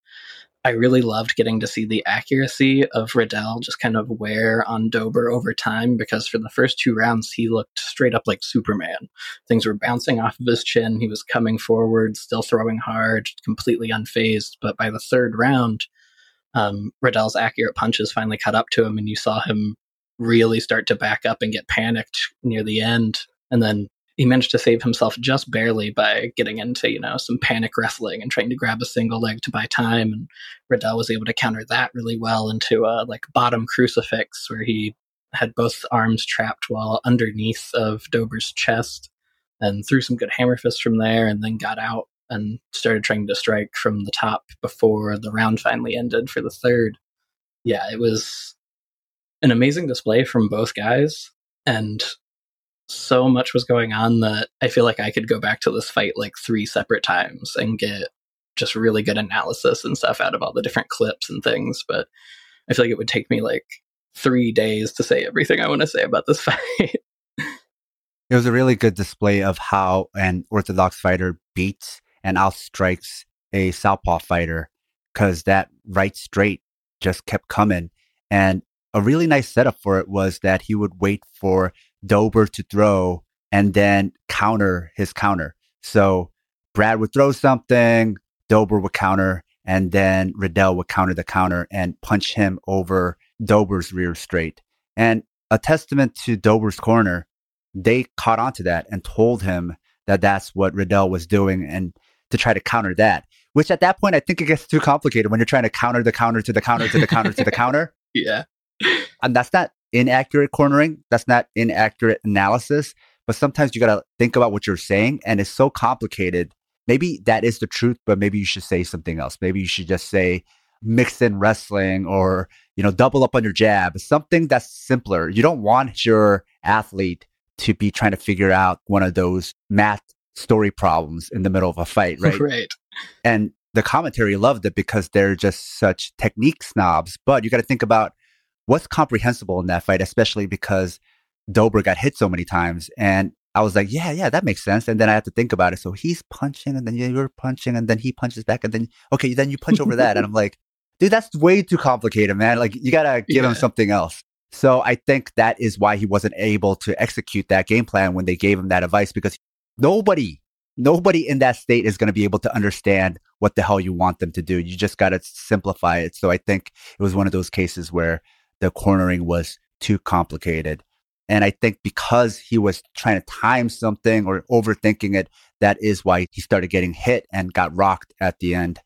I really loved getting to see the accuracy of Riddell just kind of wear on Dober over time because for the first two rounds, he looked straight up like Superman. Things were bouncing off of his chin. He was coming forward, still throwing hard, completely unfazed. But by the third round, um, Riddell's accurate punches finally caught up to him, and you saw him really start to back up and get panicked near the end. And then he managed to save himself just barely by getting into you know some panic wrestling and trying to grab a single leg to buy time and Riddell was able to counter that really well into a like bottom crucifix where he had both arms trapped while underneath of Dober's chest and threw some good hammer fists from there and then got out and started trying to strike from the top before the round finally ended for the third. Yeah, it was an amazing display from both guys and so much was going on that I feel like I could go back to this fight like three separate times and get just really good analysis and stuff out of all the different clips and things. But I feel like it would take me like three days to say everything I want to say about this fight. it was a really good display of how an orthodox fighter beats and outstrikes a southpaw fighter because that right straight just kept coming. And a really nice setup for it was that he would wait for Dober to throw and then counter his counter. So Brad would throw something, Dober would counter, and then Riddell would counter the counter and punch him over Dober's rear straight. And a testament to Dober's corner, they caught on to that and told him that that's what Riddell was doing and to try to counter that. Which at that point, I think it gets too complicated when you're trying to counter the counter to the counter to the counter to the counter. Yeah. And that's not inaccurate cornering. That's not inaccurate analysis. But sometimes you got to think about what you're saying. And it's so complicated. Maybe that is the truth, but maybe you should say something else. Maybe you should just say mix in wrestling or, you know, double up on your jab, something that's simpler. You don't want your athlete to be trying to figure out one of those math story problems in the middle of a fight, right? right. And the commentary loved it because they're just such technique snobs. But you got to think about what's comprehensible in that fight, especially because Dober got hit so many times. And I was like, yeah, yeah, that makes sense. And then I had to think about it. So he's punching and then you're punching and then he punches back and then, okay, then you punch over that. And I'm like, dude, that's way too complicated, man. Like you got to give yeah. him something else. So I think that is why he wasn't able to execute that game plan when they gave him that advice because nobody, nobody in that state is going to be able to understand what the hell you want them to do. You just got to simplify it. So I think it was one of those cases where the cornering was too complicated. And I think because he was trying to time something or overthinking it, that is why he started getting hit and got rocked at the end.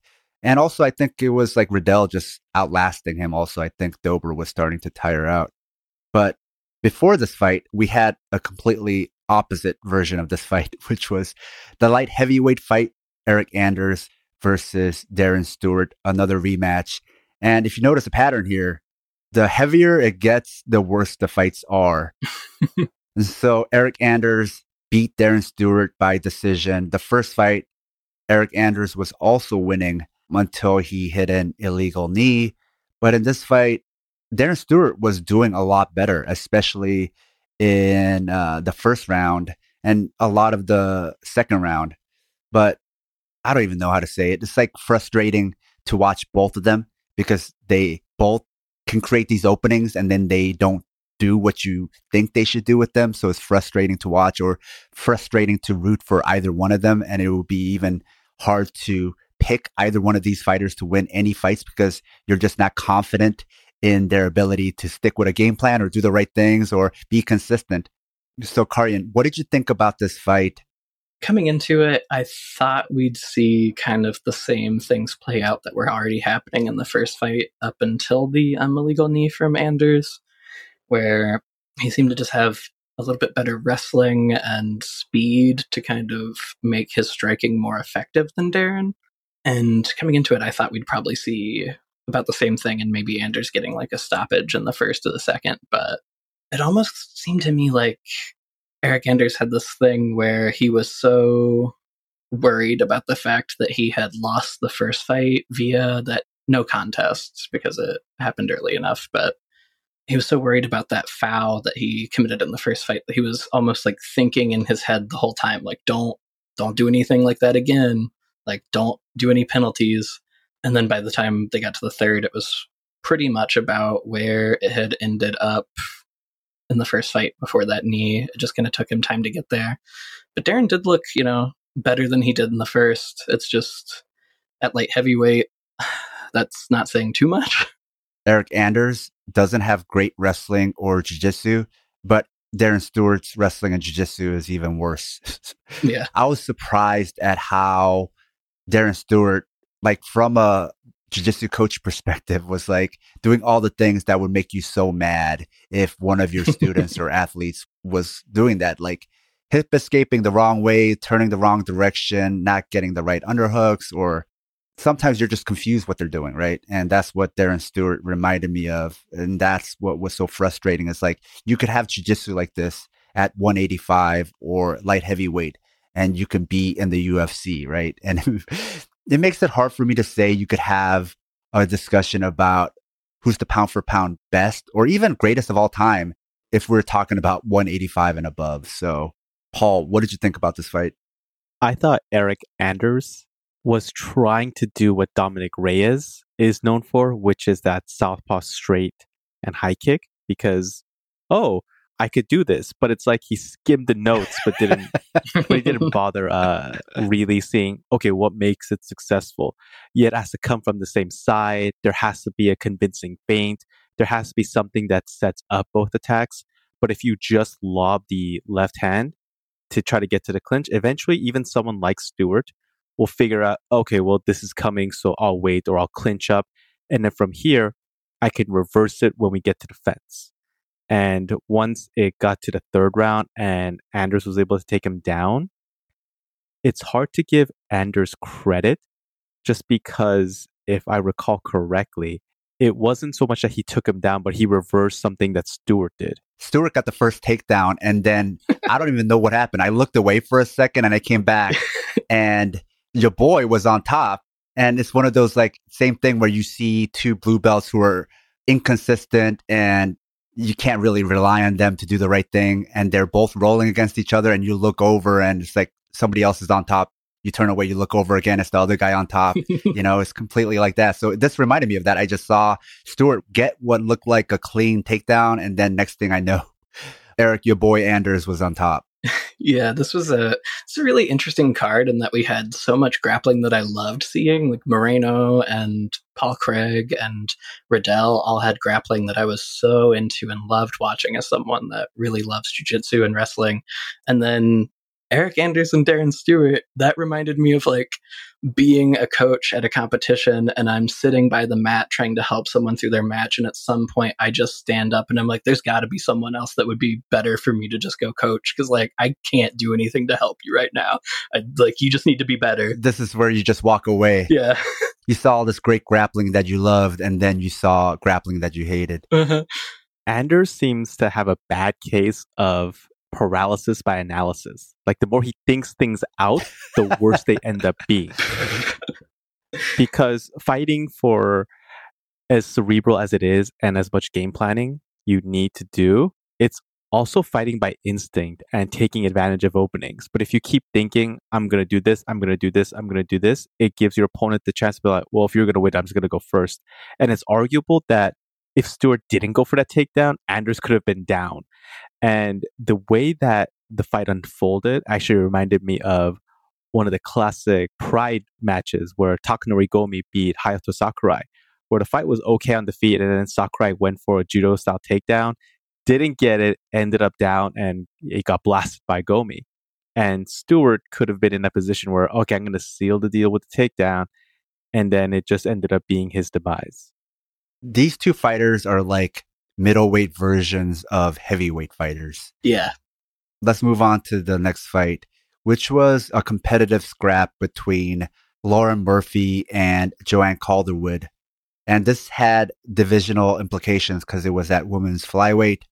And also, I think it was like Riddell just outlasting him. Also, I think Dober was starting to tire out. But before this fight, we had a completely opposite version of this fight, which was the light heavyweight fight Eryk Anders versus Darren Stewart, another rematch. And if you notice a pattern here, the heavier it gets, the worse the fights are. so Eryk Anders beat Darren Stewart by decision. The first fight, Eryk Anders was also winning until he hit an illegal knee. But in this fight, Darren Stewart was doing a lot better, especially in uh, the first round and a lot of the second round. But I don't even know how to say it. It's like frustrating to watch both of them because they both can create these openings and then they don't do what you think they should do with them. So it's frustrating to watch or frustrating to root for either one of them. And it will be even hard to pick either one of these fighters to win any fights because you're just not confident in their ability to stick with a game plan or do the right things or be consistent. So, Karyan, what did you think about this fight? Coming into it, I thought we'd see kind of the same things play out that were already happening in the first fight up until the um, illegal knee from Anders, where he seemed to just have a little bit better wrestling and speed to kind of make his striking more effective than Darren. And coming into it, I thought we'd probably see about the same thing and maybe Anders getting like a stoppage in the first or the second, but it almost seemed to me like Eryk Anders had this thing where he was so worried about the fact that he had lost the first fight via that no contest because it happened early enough, but he was so worried about that foul that he committed in the first fight that he was almost like thinking in his head the whole time like don't don't do anything like that again. Like don't do any penalties. And then by the time they got to the third, it was pretty much about where it had ended up in the first fight before that knee. It just kind of took him time to get there. But Darren did look, you know, better than he did in the first. It's just at light heavyweight, that's not saying too much. Eryk Anders doesn't have great wrestling or jiu-jitsu, but Darren Stewart's wrestling and jiu-jitsu is even worse. yeah. I was surprised at how Darren Stewart like from a jiu-jitsu coach perspective was like doing all the things that would make you so mad if one of your students or athletes was doing that like hip escaping the wrong way turning the wrong direction not getting the right underhooks or sometimes you're just confused what they're doing right? And that's what darren stewart reminded me of and that's what was so frustrating it's like you could have jiu-jitsu like this at 185 or light heavyweight and you can be in the ufc right? And it makes it hard for me to say you could have a discussion about who's the pound for pound best or even greatest of all time if we're talking about 185 and above. So, Paul, what did you think about this fight? I thought Eryk Anders was trying to do what Dominick Reyes is known for, which is that southpaw straight and high kick. Because, oh, I could do this, but it's like he skimmed the notes, but didn't, but he didn't bother uh, really seeing, okay, what makes it successful. Yet it has to come from the same side. There has to be a convincing feint. There has to be something that sets up both attacks. But if you just lob the left hand to try to get to the clinch, eventually even someone like Stewart will figure out, okay, well, this is coming, so I'll wait or I'll clinch up. And then from here, I can reverse it when we get to the fence. And once it got to the third round and Anders was able to take him down, it's hard to give Anders credit just because, if I recall correctly, it wasn't so much that he took him down, but he reversed something that Stewart did. Stewart got the first takedown, and then I don't even know what happened. I looked away for a second and I came back, and your boy was on top. And it's one of those like same thing where you see two blue belts who are inconsistent and you can't really rely on them to do the right thing. And they're both rolling against each other. And you look over and it's like somebody else is on top. You turn away, you look over again, it's the other guy on top. you know, it's completely like that. So this reminded me of that. I just saw Stewart get what looked like a clean takedown. And then next thing I know, Eric, your boy Anders was on top yeah, this was a it's a really interesting card in that we had so much grappling that I loved seeing. Like Moreno and Paul Craig and Riddell all had grappling that I was so into and loved watching as someone that really loves jujitsu and wrestling. And then Eryk Anderson, Darren Stewart, that reminded me of like being a coach at a competition and I'm sitting by the mat trying to help someone through their match. And at some point, I just stand up and I'm like, there's got to be someone else that would be better for me to just go coach because like I can't do anything to help you right now. I, like, you just need to be better. This is where you just walk away. Yeah. you saw this great grappling that you loved and then you saw grappling that you hated. Uh-huh. Anders seems to have a bad case of paralysis by analysis. Like the more he thinks things out, the worse they end up being. Because fighting for as cerebral as it is and as much game planning you need to do, it's also fighting by instinct and taking advantage of openings. But if you keep thinking, I'm going to do this, I'm going to do this, I'm going to do this, it gives your opponent the chance to be like, well, if you're going to win, I'm just going to go first. And it's arguable that if Stewart didn't go for that takedown, Anders could have been down. And the way that the fight unfolded actually reminded me of one of the classic Pride matches where Takanori Gomi beat Hayato Sakurai, where the fight was okay on the feet, and then Sakurai went for a judo style takedown, didn't get it, ended up down, and it got blasted by Gomi. And Stewart could have been in a position where, okay, I'm going to seal the deal with the takedown. And then it just ended up being his demise. These two fighters are like middleweight versions of heavyweight fighters. Yeah. Let's move on to the next fight, which was a competitive scrap between Lauren Murphy and Joanne Calderwood. And this had divisional implications because it was at women's flyweight.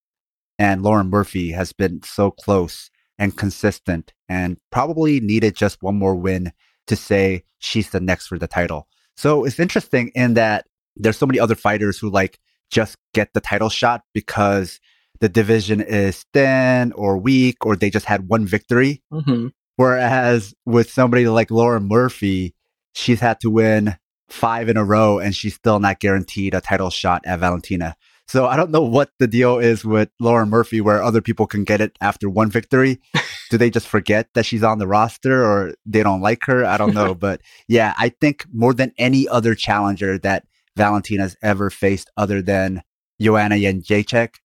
And Lauren Murphy has been so close and consistent and probably needed just one more win to say she's the next for the title. So it's interesting in that there's so many other fighters who like just get the title shot because the division is thin or weak or they just had one victory. Mm-hmm. Whereas with somebody like Lauren Murphy, she's had to win five in a row and she's still not guaranteed a title shot at Valentina. So I don't know what the deal is with Lauren Murphy where other people can get it after one victory. Do they just forget that she's on the roster or they don't like her? I don't know. but yeah, I think more than any other challenger that Valentina's ever faced other than Joanna Jędrzejczyk,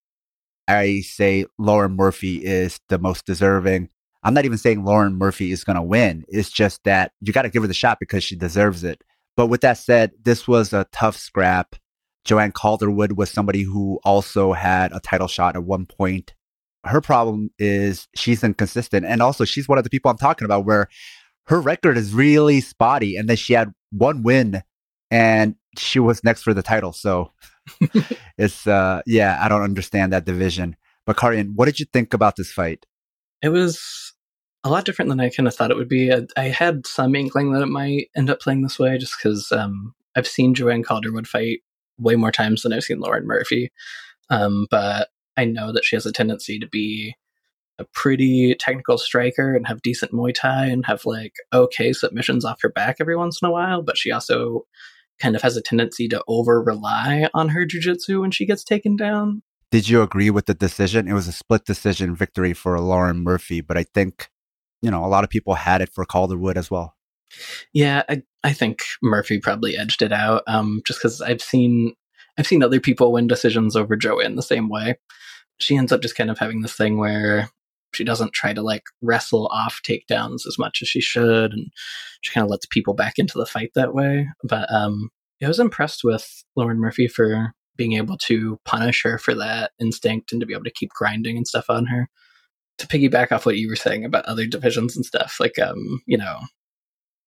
I say Lauren Murphy is the most deserving. I'm not even saying Lauren Murphy is going to win. It's just that you got to give her the shot because she deserves it. But with that said, this was a tough scrap. Joanne Calderwood was somebody who also had a title shot at one point. Her problem is she's inconsistent. And also, she's one of the people I'm talking about where her record is really spotty. And then she had one win and she was next for the title. So it's, uh, yeah, I don't understand that division. But Karian, what did you think about this fight? It was a lot different than I kind of thought it would be. I, I, had some inkling that it might end up playing this way just because um, I've seen Joanne Calderwood fight way more times than I've seen Lauren Murphy. Um, but I know that she has a tendency to be a pretty technical striker and have decent Muay Thai and have like okay submissions off her back every once in a while. But she also kind of has a tendency to over rely on her jujitsu when she gets taken down. Did you agree with the decision? It was a split decision victory for Lauren Murphy, but I think, you know, a lot of people had it for Calderwood as well. Yeah, I, I think Murphy probably edged it out. Um, just because I've seen I've seen other people win decisions over Joanne the same way. She ends up just kind of having this thing where she doesn't try to like wrestle off takedowns as much as she should, and she kind of lets people back into the fight that way. But um, I was impressed with Lauren Murphy for being able to punish her for that instinct and to be able to keep grinding and stuff on her. To piggyback off what you were saying about other divisions and stuff, like um, you know,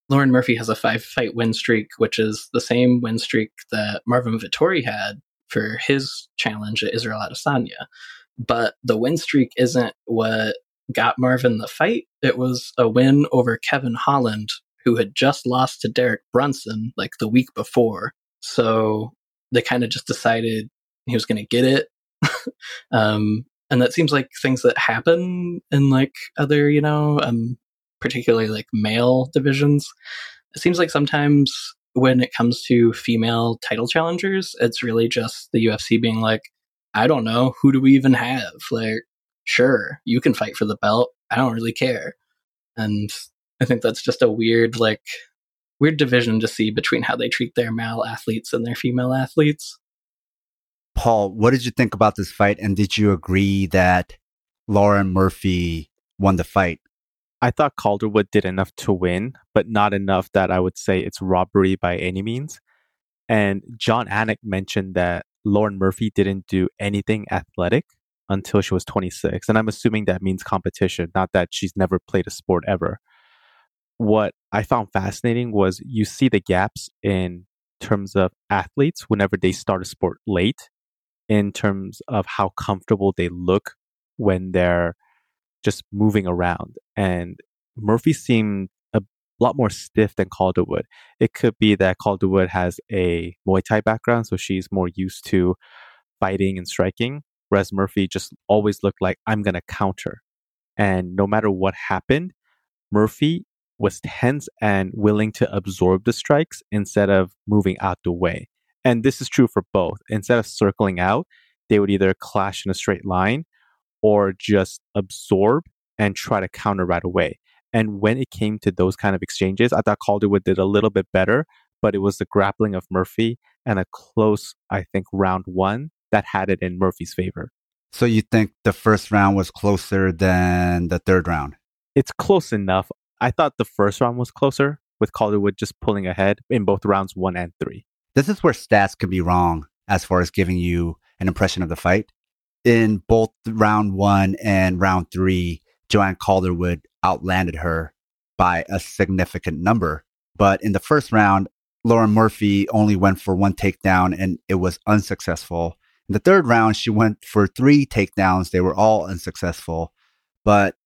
Lauren Murphy has a five fight win streak, which is the same win streak that Marvin Vettori had for his challenge at Israel Adesanya. But the win streak isn't what got Marvin the fight. It was a win over Kevin Holland, who had just lost to Derek Brunson like the week before. So they kind of just decided he was going to get it. um, and that seems like things that happen in like other, you know, um, particularly like male divisions. It seems like sometimes when it comes to female title challengers, it's really just the UFC being like, I don't know, who do we even have? Like, sure, you can fight for the belt. I don't really care. And I think that's just a weird, like, weird division to see between how they treat their male athletes and their female athletes. Paul, what did you think about this fight? And did you agree that Lauren Murphy won the fight? I thought Calderwood did enough to win, but not enough that I would say it's robbery by any means. And Jon Anik mentioned that Lauren Murphy didn't do anything athletic until she was 26. And I'm assuming that means competition, not that she's never played a sport ever. What I found fascinating was you see the gaps in terms of athletes whenever they start a sport late, in terms of how comfortable they look when they're just moving around. And Murphy seemed lot more stiff than Calderwood. It could be that Calderwood has a Muay Thai background, so she's more used to fighting and striking. whereas Murphy just always looked like I'm going to counter. And no matter what happened, Murphy was tense and willing to absorb the strikes instead of moving out the way. And this is true for both. Instead of circling out, they would either clash in a straight line or just absorb and try to counter right away. And when it came to those kind of exchanges, I thought Calderwood did a little bit better, but it was the grappling of Murphy and a close, I think, round one that had it in Murphy's favor. So you think the first round was closer than the third round? It's close enough. I thought the first round was closer with Calderwood just pulling ahead in both rounds one and three. This is where stats can be wrong as far as giving you an impression of the fight. In both round one and round three, Joanne Calderwood outlanded her by a significant number. But in the first round, Lauren Murphy only went for one takedown and it was unsuccessful. In the third round, she went for three takedowns. They were all unsuccessful. But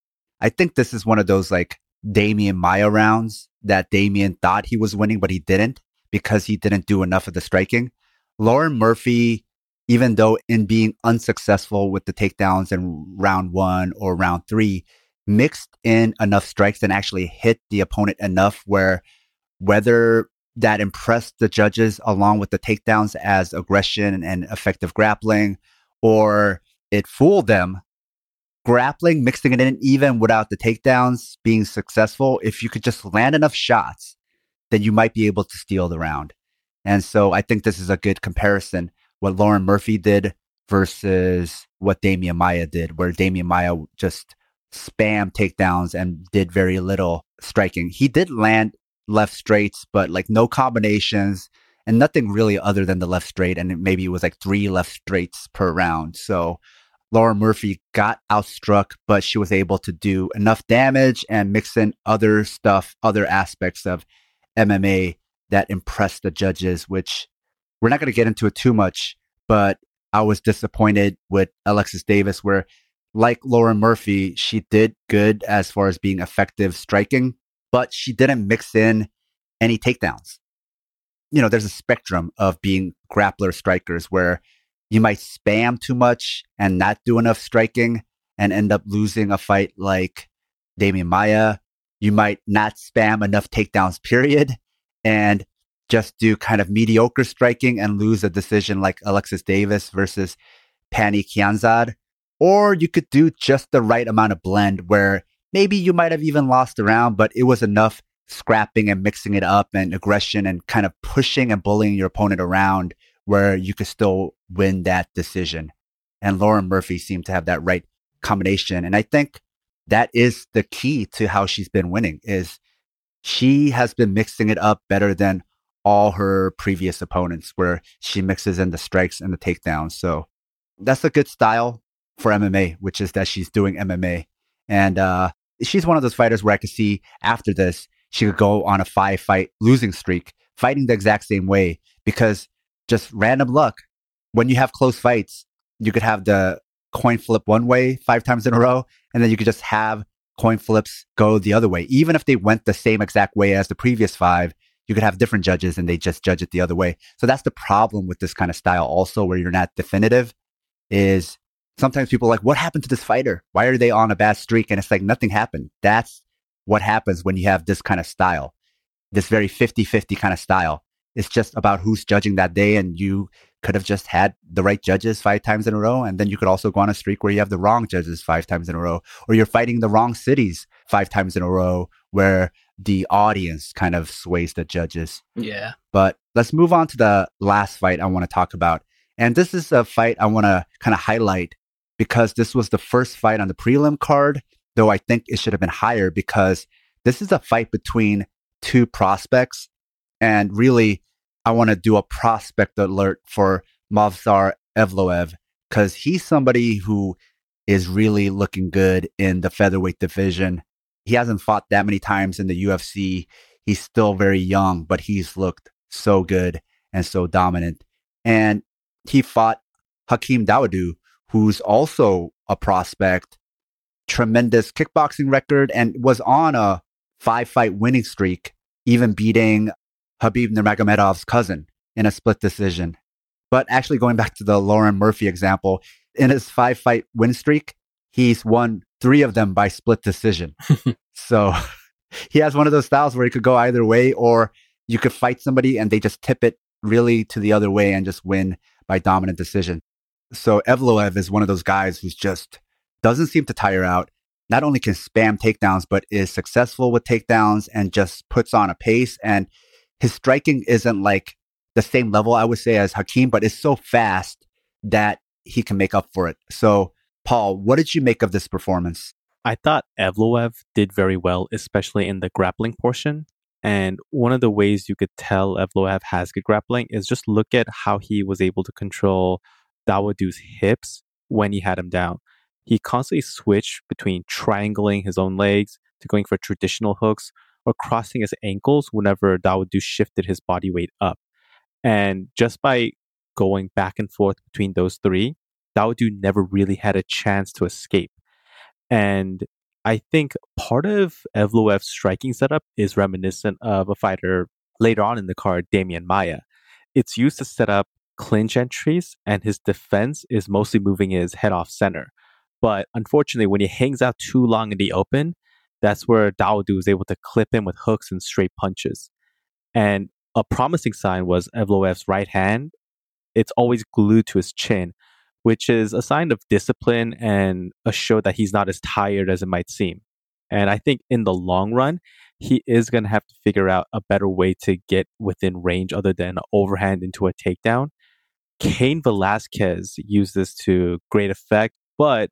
I think this is one of those like Demian Maia rounds that Demian thought he was winning, but he didn't because he didn't do enough of the striking. Lauren Murphy, even though in being unsuccessful with the takedowns in round one or round three, mixed in enough strikes and actually hit the opponent enough where whether that impressed the judges along with the takedowns as aggression and effective grappling, or it fooled them. Grappling, mixing it in even without the takedowns being successful, if you could just land enough shots, then you might be able to steal the round. And so I think this is a good comparison. What Lauren Murphy did versus what Demian Maia did, where Demian Maia just spam takedowns and did very little striking. He did land left straights, but like no combinations and nothing really other than the left straight. And maybe it was like three left straights per round. So Laura Murphy got outstruck, but she was able to do enough damage and mix in other stuff, other aspects of MMA that impressed the judges, which we're not going to get into it too much, but I was disappointed with Alexis Davis, where like Lauren Murphy, she did good as far as being effective striking, but she didn't mix in any takedowns. You know, there's a spectrum of being grappler strikers where you might spam too much and not do enough striking and end up losing a fight like Demian Maia. You might not spam enough takedowns, period, and just do kind of mediocre striking and lose a decision like Alexis Davis versus Pannie Kianzad or you could do just the right amount of blend where maybe you might have even lost a round, but it was enough scrapping and mixing it up and aggression and kind of pushing and bullying your opponent around where you could still win that decision. And Lauren Murphy seemed to have that right combination. And I think that is the key to how she's been winning is she has been mixing it up better than all her previous opponents where she mixes in the strikes and the takedowns. So that's a good style for MMA, which is that she's doing MMA. And uh, she's one of those fighters where I could see after this, she could go on a five fight losing streak, fighting the exact same way because just random luck. When you have close fights, you could have the coin flip one way five times in a row, and then you could just have coin flips go the other way. Even if they went the same exact way as the previous five, you could have different judges and they just judge it the other way. So that's the problem with this kind of style also where you're not definitive is sometimes people are like, what happened to this fighter? Why are they on a bad streak? And it's like, nothing happened. That's what happens when you have this kind of style, this very 50 50 kind of style. It's just about who's judging that day. And you could have just had the right judges five times in a row. And then you could also go on a streak where you have the wrong judges five times in a row, or you're fighting the wrong cities five times in a row where the audience kind of sways the judges. Yeah. But let's move on to the last fight I want to talk about. And this is a fight I want to kind of highlight because this was the first fight on the prelim card, though I think it should have been higher because this is a fight between two prospects. And really, I want to do a prospect alert for Movsar Evloev because he's somebody who is really looking good in the featherweight division. He hasn't fought that many times in the UFC. He's still very young, but he's looked so good and so dominant. And he fought Hakeem Dawodu, who's also a prospect, tremendous kickboxing record, and was on a five fight winning streak, even beating Khabib Nurmagomedov's cousin in a split decision. But actually, going back to the Lauren Murphy example, in his five fight win streak, he's won three of them by split decision. so he has one of those styles where he could go either way, or you could fight somebody and they just tip it really to the other way and just win by dominant decision. So Evloev is one of those guys who's just doesn't seem to tire out. Not only can spam takedowns, but is successful with takedowns and just puts on a pace. And his striking isn't like the same level, I would say, as Hakeem, but it's so fast that he can make up for it. So, Paul, what did you make of this performance? I thought Evloev did very well, especially in the grappling portion. And one of the ways you could tell Evloev has good grappling is just look at how he was able to control Dawodu's hips when he had him down. He constantly switched between triangling his own legs to going for traditional hooks or crossing his ankles whenever Dawodu shifted his body weight up. And just by going back and forth between those three, Dawodu never really had a chance to escape. And I think part of Evloev's striking setup is reminiscent of a fighter later on in the card, Demian Maia. It's used to set up clinch entries, and his defense is mostly moving his head off center. But unfortunately, when he hangs out too long in the open, that's where Dawodu is able to clip him with hooks and straight punches. And a promising sign was Evloev's right hand. It's always glued to his chin, which is a sign of discipline and a show that he's not as tired as it might seem. And I think in the long run, he is going to have to figure out a better way to get within range other than overhand into a takedown. Cain Velasquez used this to great effect, but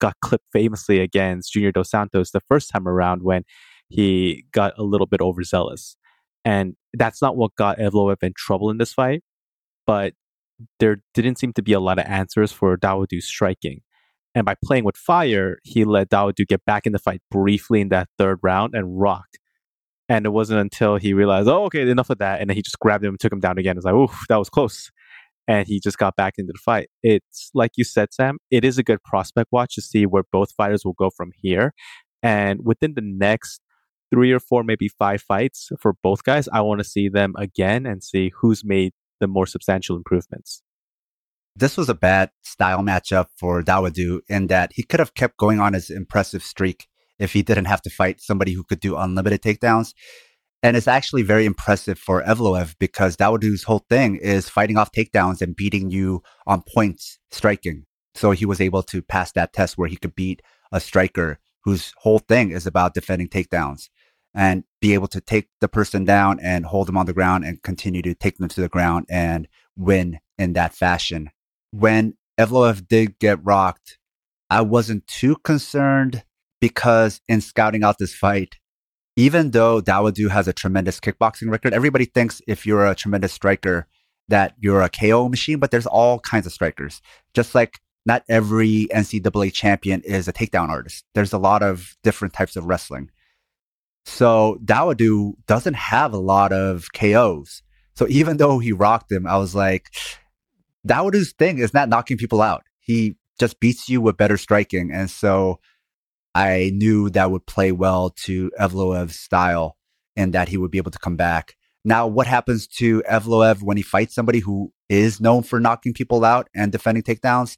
got clipped famously against Junior Dos Santos the first time around when he got a little bit overzealous. And that's not what got Evloev in trouble in this fight, but there didn't seem to be a lot of answers for Dawodu's striking. And by playing with fire, he let Dawodu get back in the fight briefly in that third round and rocked. And it wasn't until he realized, oh, okay, enough of that. And then he just grabbed him and took him down again. It's like, oof, that was close. And he just got back into the fight. It's like you said, Sam, it is a good prospect watch to see where both fighters will go from here. And within the next three or four, maybe five fights for both guys, I want to see them again and see who's made the more substantial improvements. This was a bad style matchup for Dawodu in that he could have kept going on his impressive streak if he didn't have to fight somebody who could do unlimited takedowns. And it's actually very impressive for Evloev because Dawodu's whole thing is fighting off takedowns and beating you on points striking. So he was able to pass that test where he could beat a striker whose whole thing is about defending takedowns and be able to take the person down and hold them on the ground and continue to take them to the ground and win in that fashion. When Evloev did get rocked, I wasn't too concerned because in scouting out this fight, even though Dawodu has a tremendous kickboxing record, everybody thinks if you're a tremendous striker that you're a KO machine, but there's all kinds of strikers. Just like not every NCAA champion is a takedown artist. There's a lot of different types of wrestling. So Dawodu doesn't have a lot of KOs. So even though he rocked him, I was like, Dawodu's thing is not knocking people out. He just beats you with better striking. And so I knew that would play well to Evloev's style and that he would be able to come back. Now, what happens to Evloev when he fights somebody who is known for knocking people out and defending takedowns?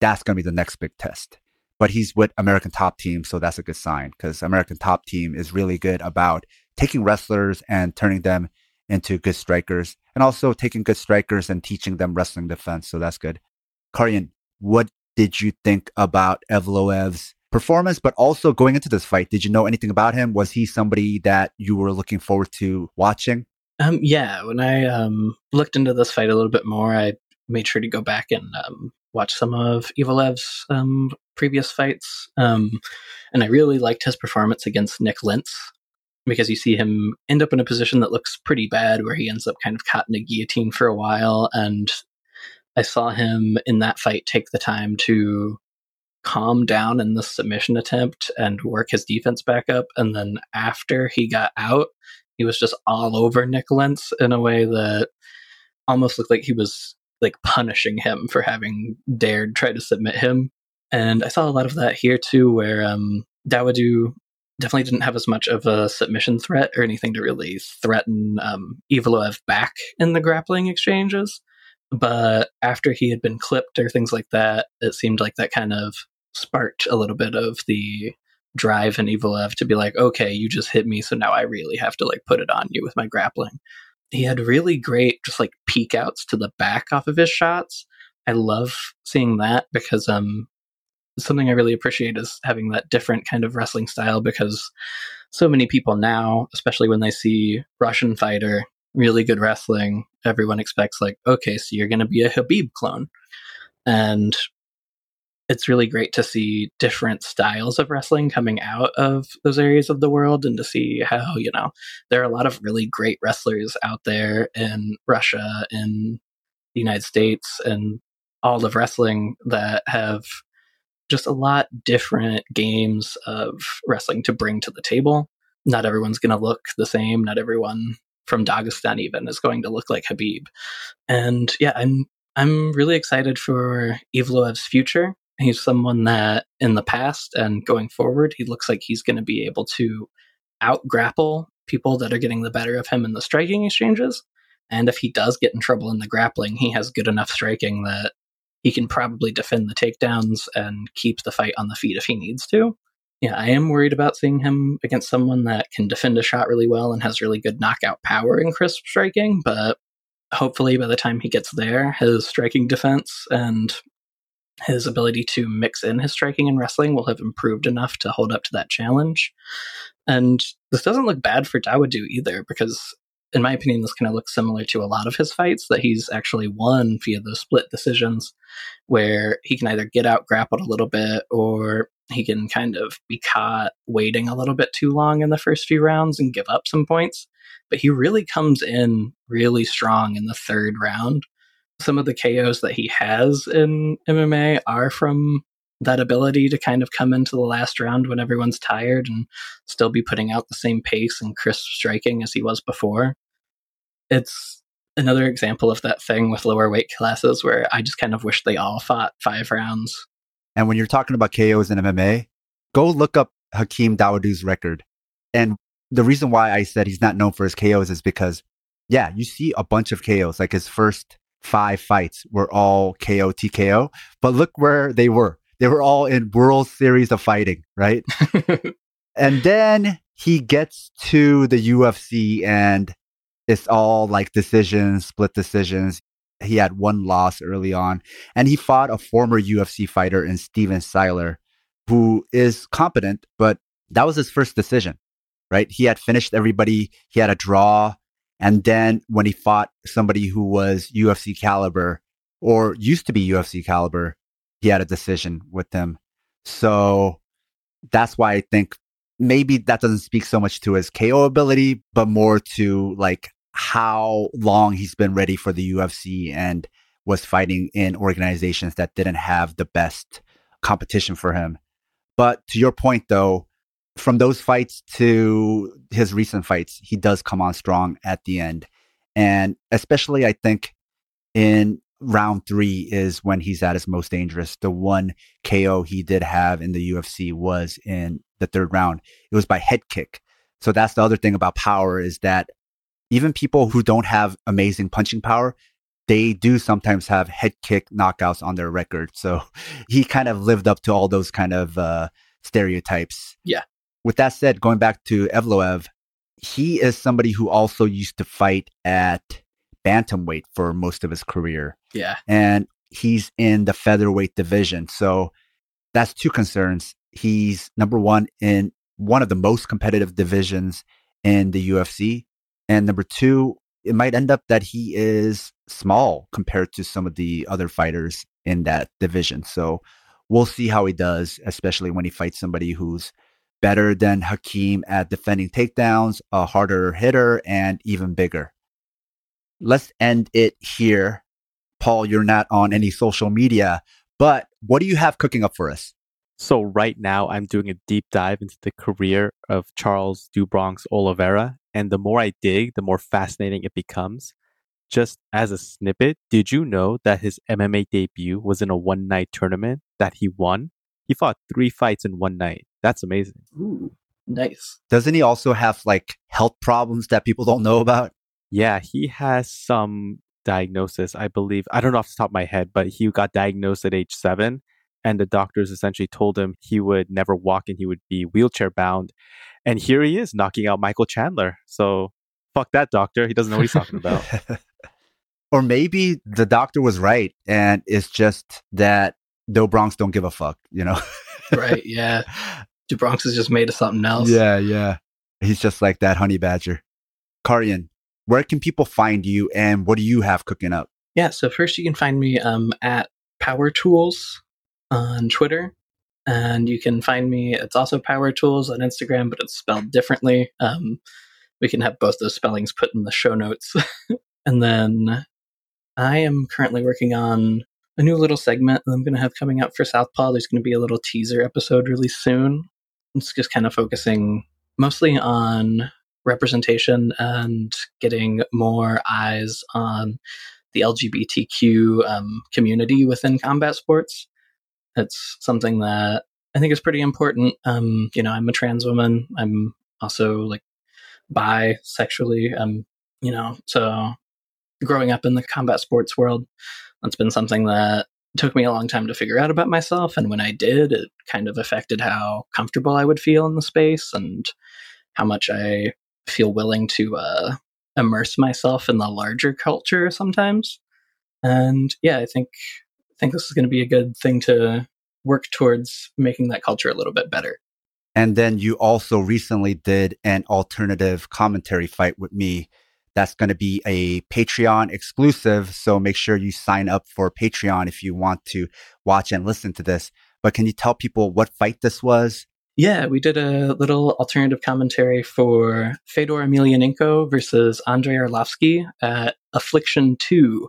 That's going to be the next big test but he's with American Top Team, so that's a good sign because American Top Team is really good about taking wrestlers and turning them into good strikers, and also taking good strikers and teaching them wrestling defense. So that's good. Karyan, what did you think about Evloev's performance, but also going into this fight? Did you know anything about him? Was he somebody that you were looking forward to watching? Um, yeah, when I um, looked into this fight a little bit more, I made sure to go back and um, watch some of Evloev's um, previous fights. Um, and I really liked his performance against Nick Lentz because you see him end up in a position that looks pretty bad where he ends up kind of caught in a guillotine for a while. And I saw him in that fight take the time to calm down in the submission attempt and work his defense back up. And then after he got out, he was just all over Nick Lentz in a way that almost looked like he was like punishing him for having dared try to submit him. And I saw a lot of that here too, where um, Dawodu definitely didn't have as much of a submission threat or anything to really threaten um, Evloev back in the grappling exchanges. But after he had been clipped or things like that, it seemed like that kind of sparked a little bit of the drive in Evloev to be like, okay, you just hit me, so now I really have to like put it on you with my grappling. He had really great just like peek outs to the back off of his shots. I love seeing that because um something I really appreciate is having that different kind of wrestling style because so many people now, especially when they see Russian fighter, really good wrestling, everyone expects like, okay, so you're going to be a Khabib clone. And it's really great to see different styles of wrestling coming out of those areas of the world and to see how, you know, there are a lot of really great wrestlers out there in Russia, in the United States, and all of wrestling that have just a lot different games of wrestling to bring to the table. Not everyone's going to look the same. Not everyone from Dagestan even is going to look like Khabib. And yeah, I'm I'm really excited for Evloev's future. He's someone that in the past and going forward, he looks like he's going to be able to out grapple people that are getting the better of him in the striking exchanges. And if he does get in trouble in the grappling, he has good enough striking that he can probably defend the takedowns and keep the fight on the feet if he needs to. Yeah, I am worried about seeing him against someone that can defend a shot really well and has really good knockout power and crisp striking, but hopefully by the time he gets there, his striking defense and his ability to mix in his striking and wrestling will have improved enough to hold up to that challenge. And this doesn't look bad for Dawodu either, because in my opinion, this kind of looks similar to a lot of his fights that he's actually won via those split decisions where he can either get out grappled a little bit or he can kind of be caught waiting a little bit too long in the first few rounds and give up some points. But he really comes in really strong in the third round. Some of the KOs that he has in MMA are from that ability to kind of come into the last round when everyone's tired and still be putting out the same pace and crisp striking as he was before. It's another example of that thing with lower weight classes where I just kind of wish they all fought five rounds. And when you're talking about KOs in MMA, go look up Hakeem Dawodu's record. And the reason why I said he's not known for his KOs is because, yeah, you see a bunch of KOs. Like his first five fights were all KO TKO, but look where they were. They were all in World Series of Fighting, right? and then he gets to the UFC and it's all like decisions, split decisions. He had one loss early on, and he fought a former UFC fighter in Steven Siler, who is competent, but that was his first decision, right? He had finished everybody, he had a draw. And then when he fought somebody who was UFC caliber or used to be UFC caliber, he had a decision with them. So that's why I think maybe that doesn't speak so much to his KO ability, but more to like how long he's been ready for the UFC and was fighting in organizations that didn't have the best competition for him. But to your point, though, from those fights to his recent fights, he does come on strong at the end. And especially, I think, in round three is when he's at his most dangerous. The one KO he did have in the UFC was in the third round. It was by head kick. So that's the other thing about power is that even people who don't have amazing punching power, they do sometimes have head kick knockouts on their record. So he kind of lived up to all those kind of uh, stereotypes. Yeah. With that said, going back to Evloev, he is somebody who also used to fight at bantamweight for most of his career. Yeah. And he's in the featherweight division. So that's two concerns. He's number one in one of the most competitive divisions in the UFC. And number two, it might end up that he is small compared to some of the other fighters in that division. So we'll see how he does, especially when he fights somebody who's better than Hakeem at defending takedowns, a harder hitter, and even bigger let's end it here. Paul, you're not on any social media, but what do you have cooking up for us? So right now I'm doing a deep dive into the career of Charles do Bronx Oliveira. And the more I dig, the more fascinating it becomes. Just as a snippet, did you know that his MMA debut was in a one night tournament that he won? He fought three fights in one night. That's amazing. Ooh, nice. Doesn't he also have like health problems that people don't know about? Yeah, he has some diagnosis. I believe I don't know off the top of my head, but he got diagnosed at age seven, and the doctors essentially told him he would never walk and he would be wheelchair bound. And here he is knocking out Michael Chandler. So fuck that doctor. He doesn't know what he's talking about. or maybe the doctor was right, and it's just that Do Bronx don't give a fuck. You know? right? Yeah. Do Bronx is just made of something else. Yeah, yeah. He's just like that honey badger. Karyan, where can people find you and what do you have cooking up? Yeah, so first you can find me um, at Power Tools on Twitter. And you can find me, it's also Power Tools on Instagram, but it's spelled differently. Um, we can have both those spellings put in the show notes. and then I am currently working on a new little segment that I'm going to have coming out for Southpaw. There's going to be a little teaser episode really soon. It's just kind of focusing mostly on representation and getting more eyes on the LGBTQ um, community within combat sports. It's something that I think is pretty important. Um, you know, I'm a trans woman. I'm also like bisexually. Um, you know, so growing up in the combat sports world, that's been something that took me a long time to figure out about myself. And when I did, it kind of affected how comfortable I would feel in the space and how much I feel willing to uh, immerse myself in the larger culture sometimes. And yeah, I think I think this is going to be a good thing to work towards making that culture a little bit better. And then you also recently did an alternative commentary fight with me. That's going to be a Patreon exclusive. So make sure you sign up for Patreon if you want to watch and listen to this. But can you tell people what fight this was yeah, we did a little alternative commentary for Fedor Emelianenko versus Andrei Arlovsky at Affliction 2,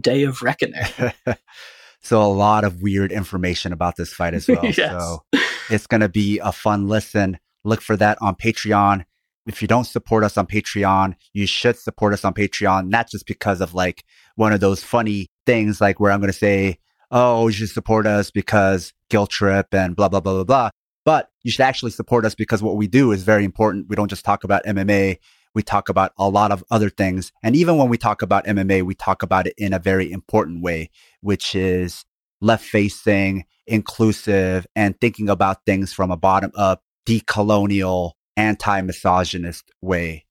Day of Reckoning. so a lot of weird information about this fight as well. yes. So it's going to be a fun listen. Look for that on Patreon. If you don't support us on Patreon, you should support us on Patreon, not just because of like one of those funny things like where I'm going to say, oh, you should support us because guilt trip and blah, blah, blah, blah, blah. But you should actually support us because what we do is very important. We don't just talk about MMA. We talk about a lot of other things. And even when we talk about MMA, we talk about it in a very important way, which is left facing, inclusive, and thinking about things from a bottom up, decolonial, anti misogynist way.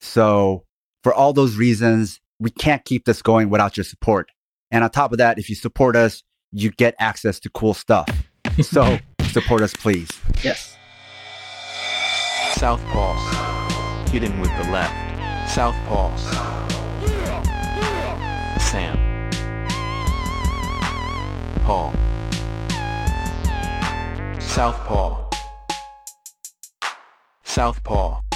So for all those reasons, we can't keep this going without your support. And on top of that, if you support us, you get access to cool stuff. So Support us, please. Yes. Southpaw. Hit him with the left. Southpaw. Sam. Paul. Southpaw. Southpaw.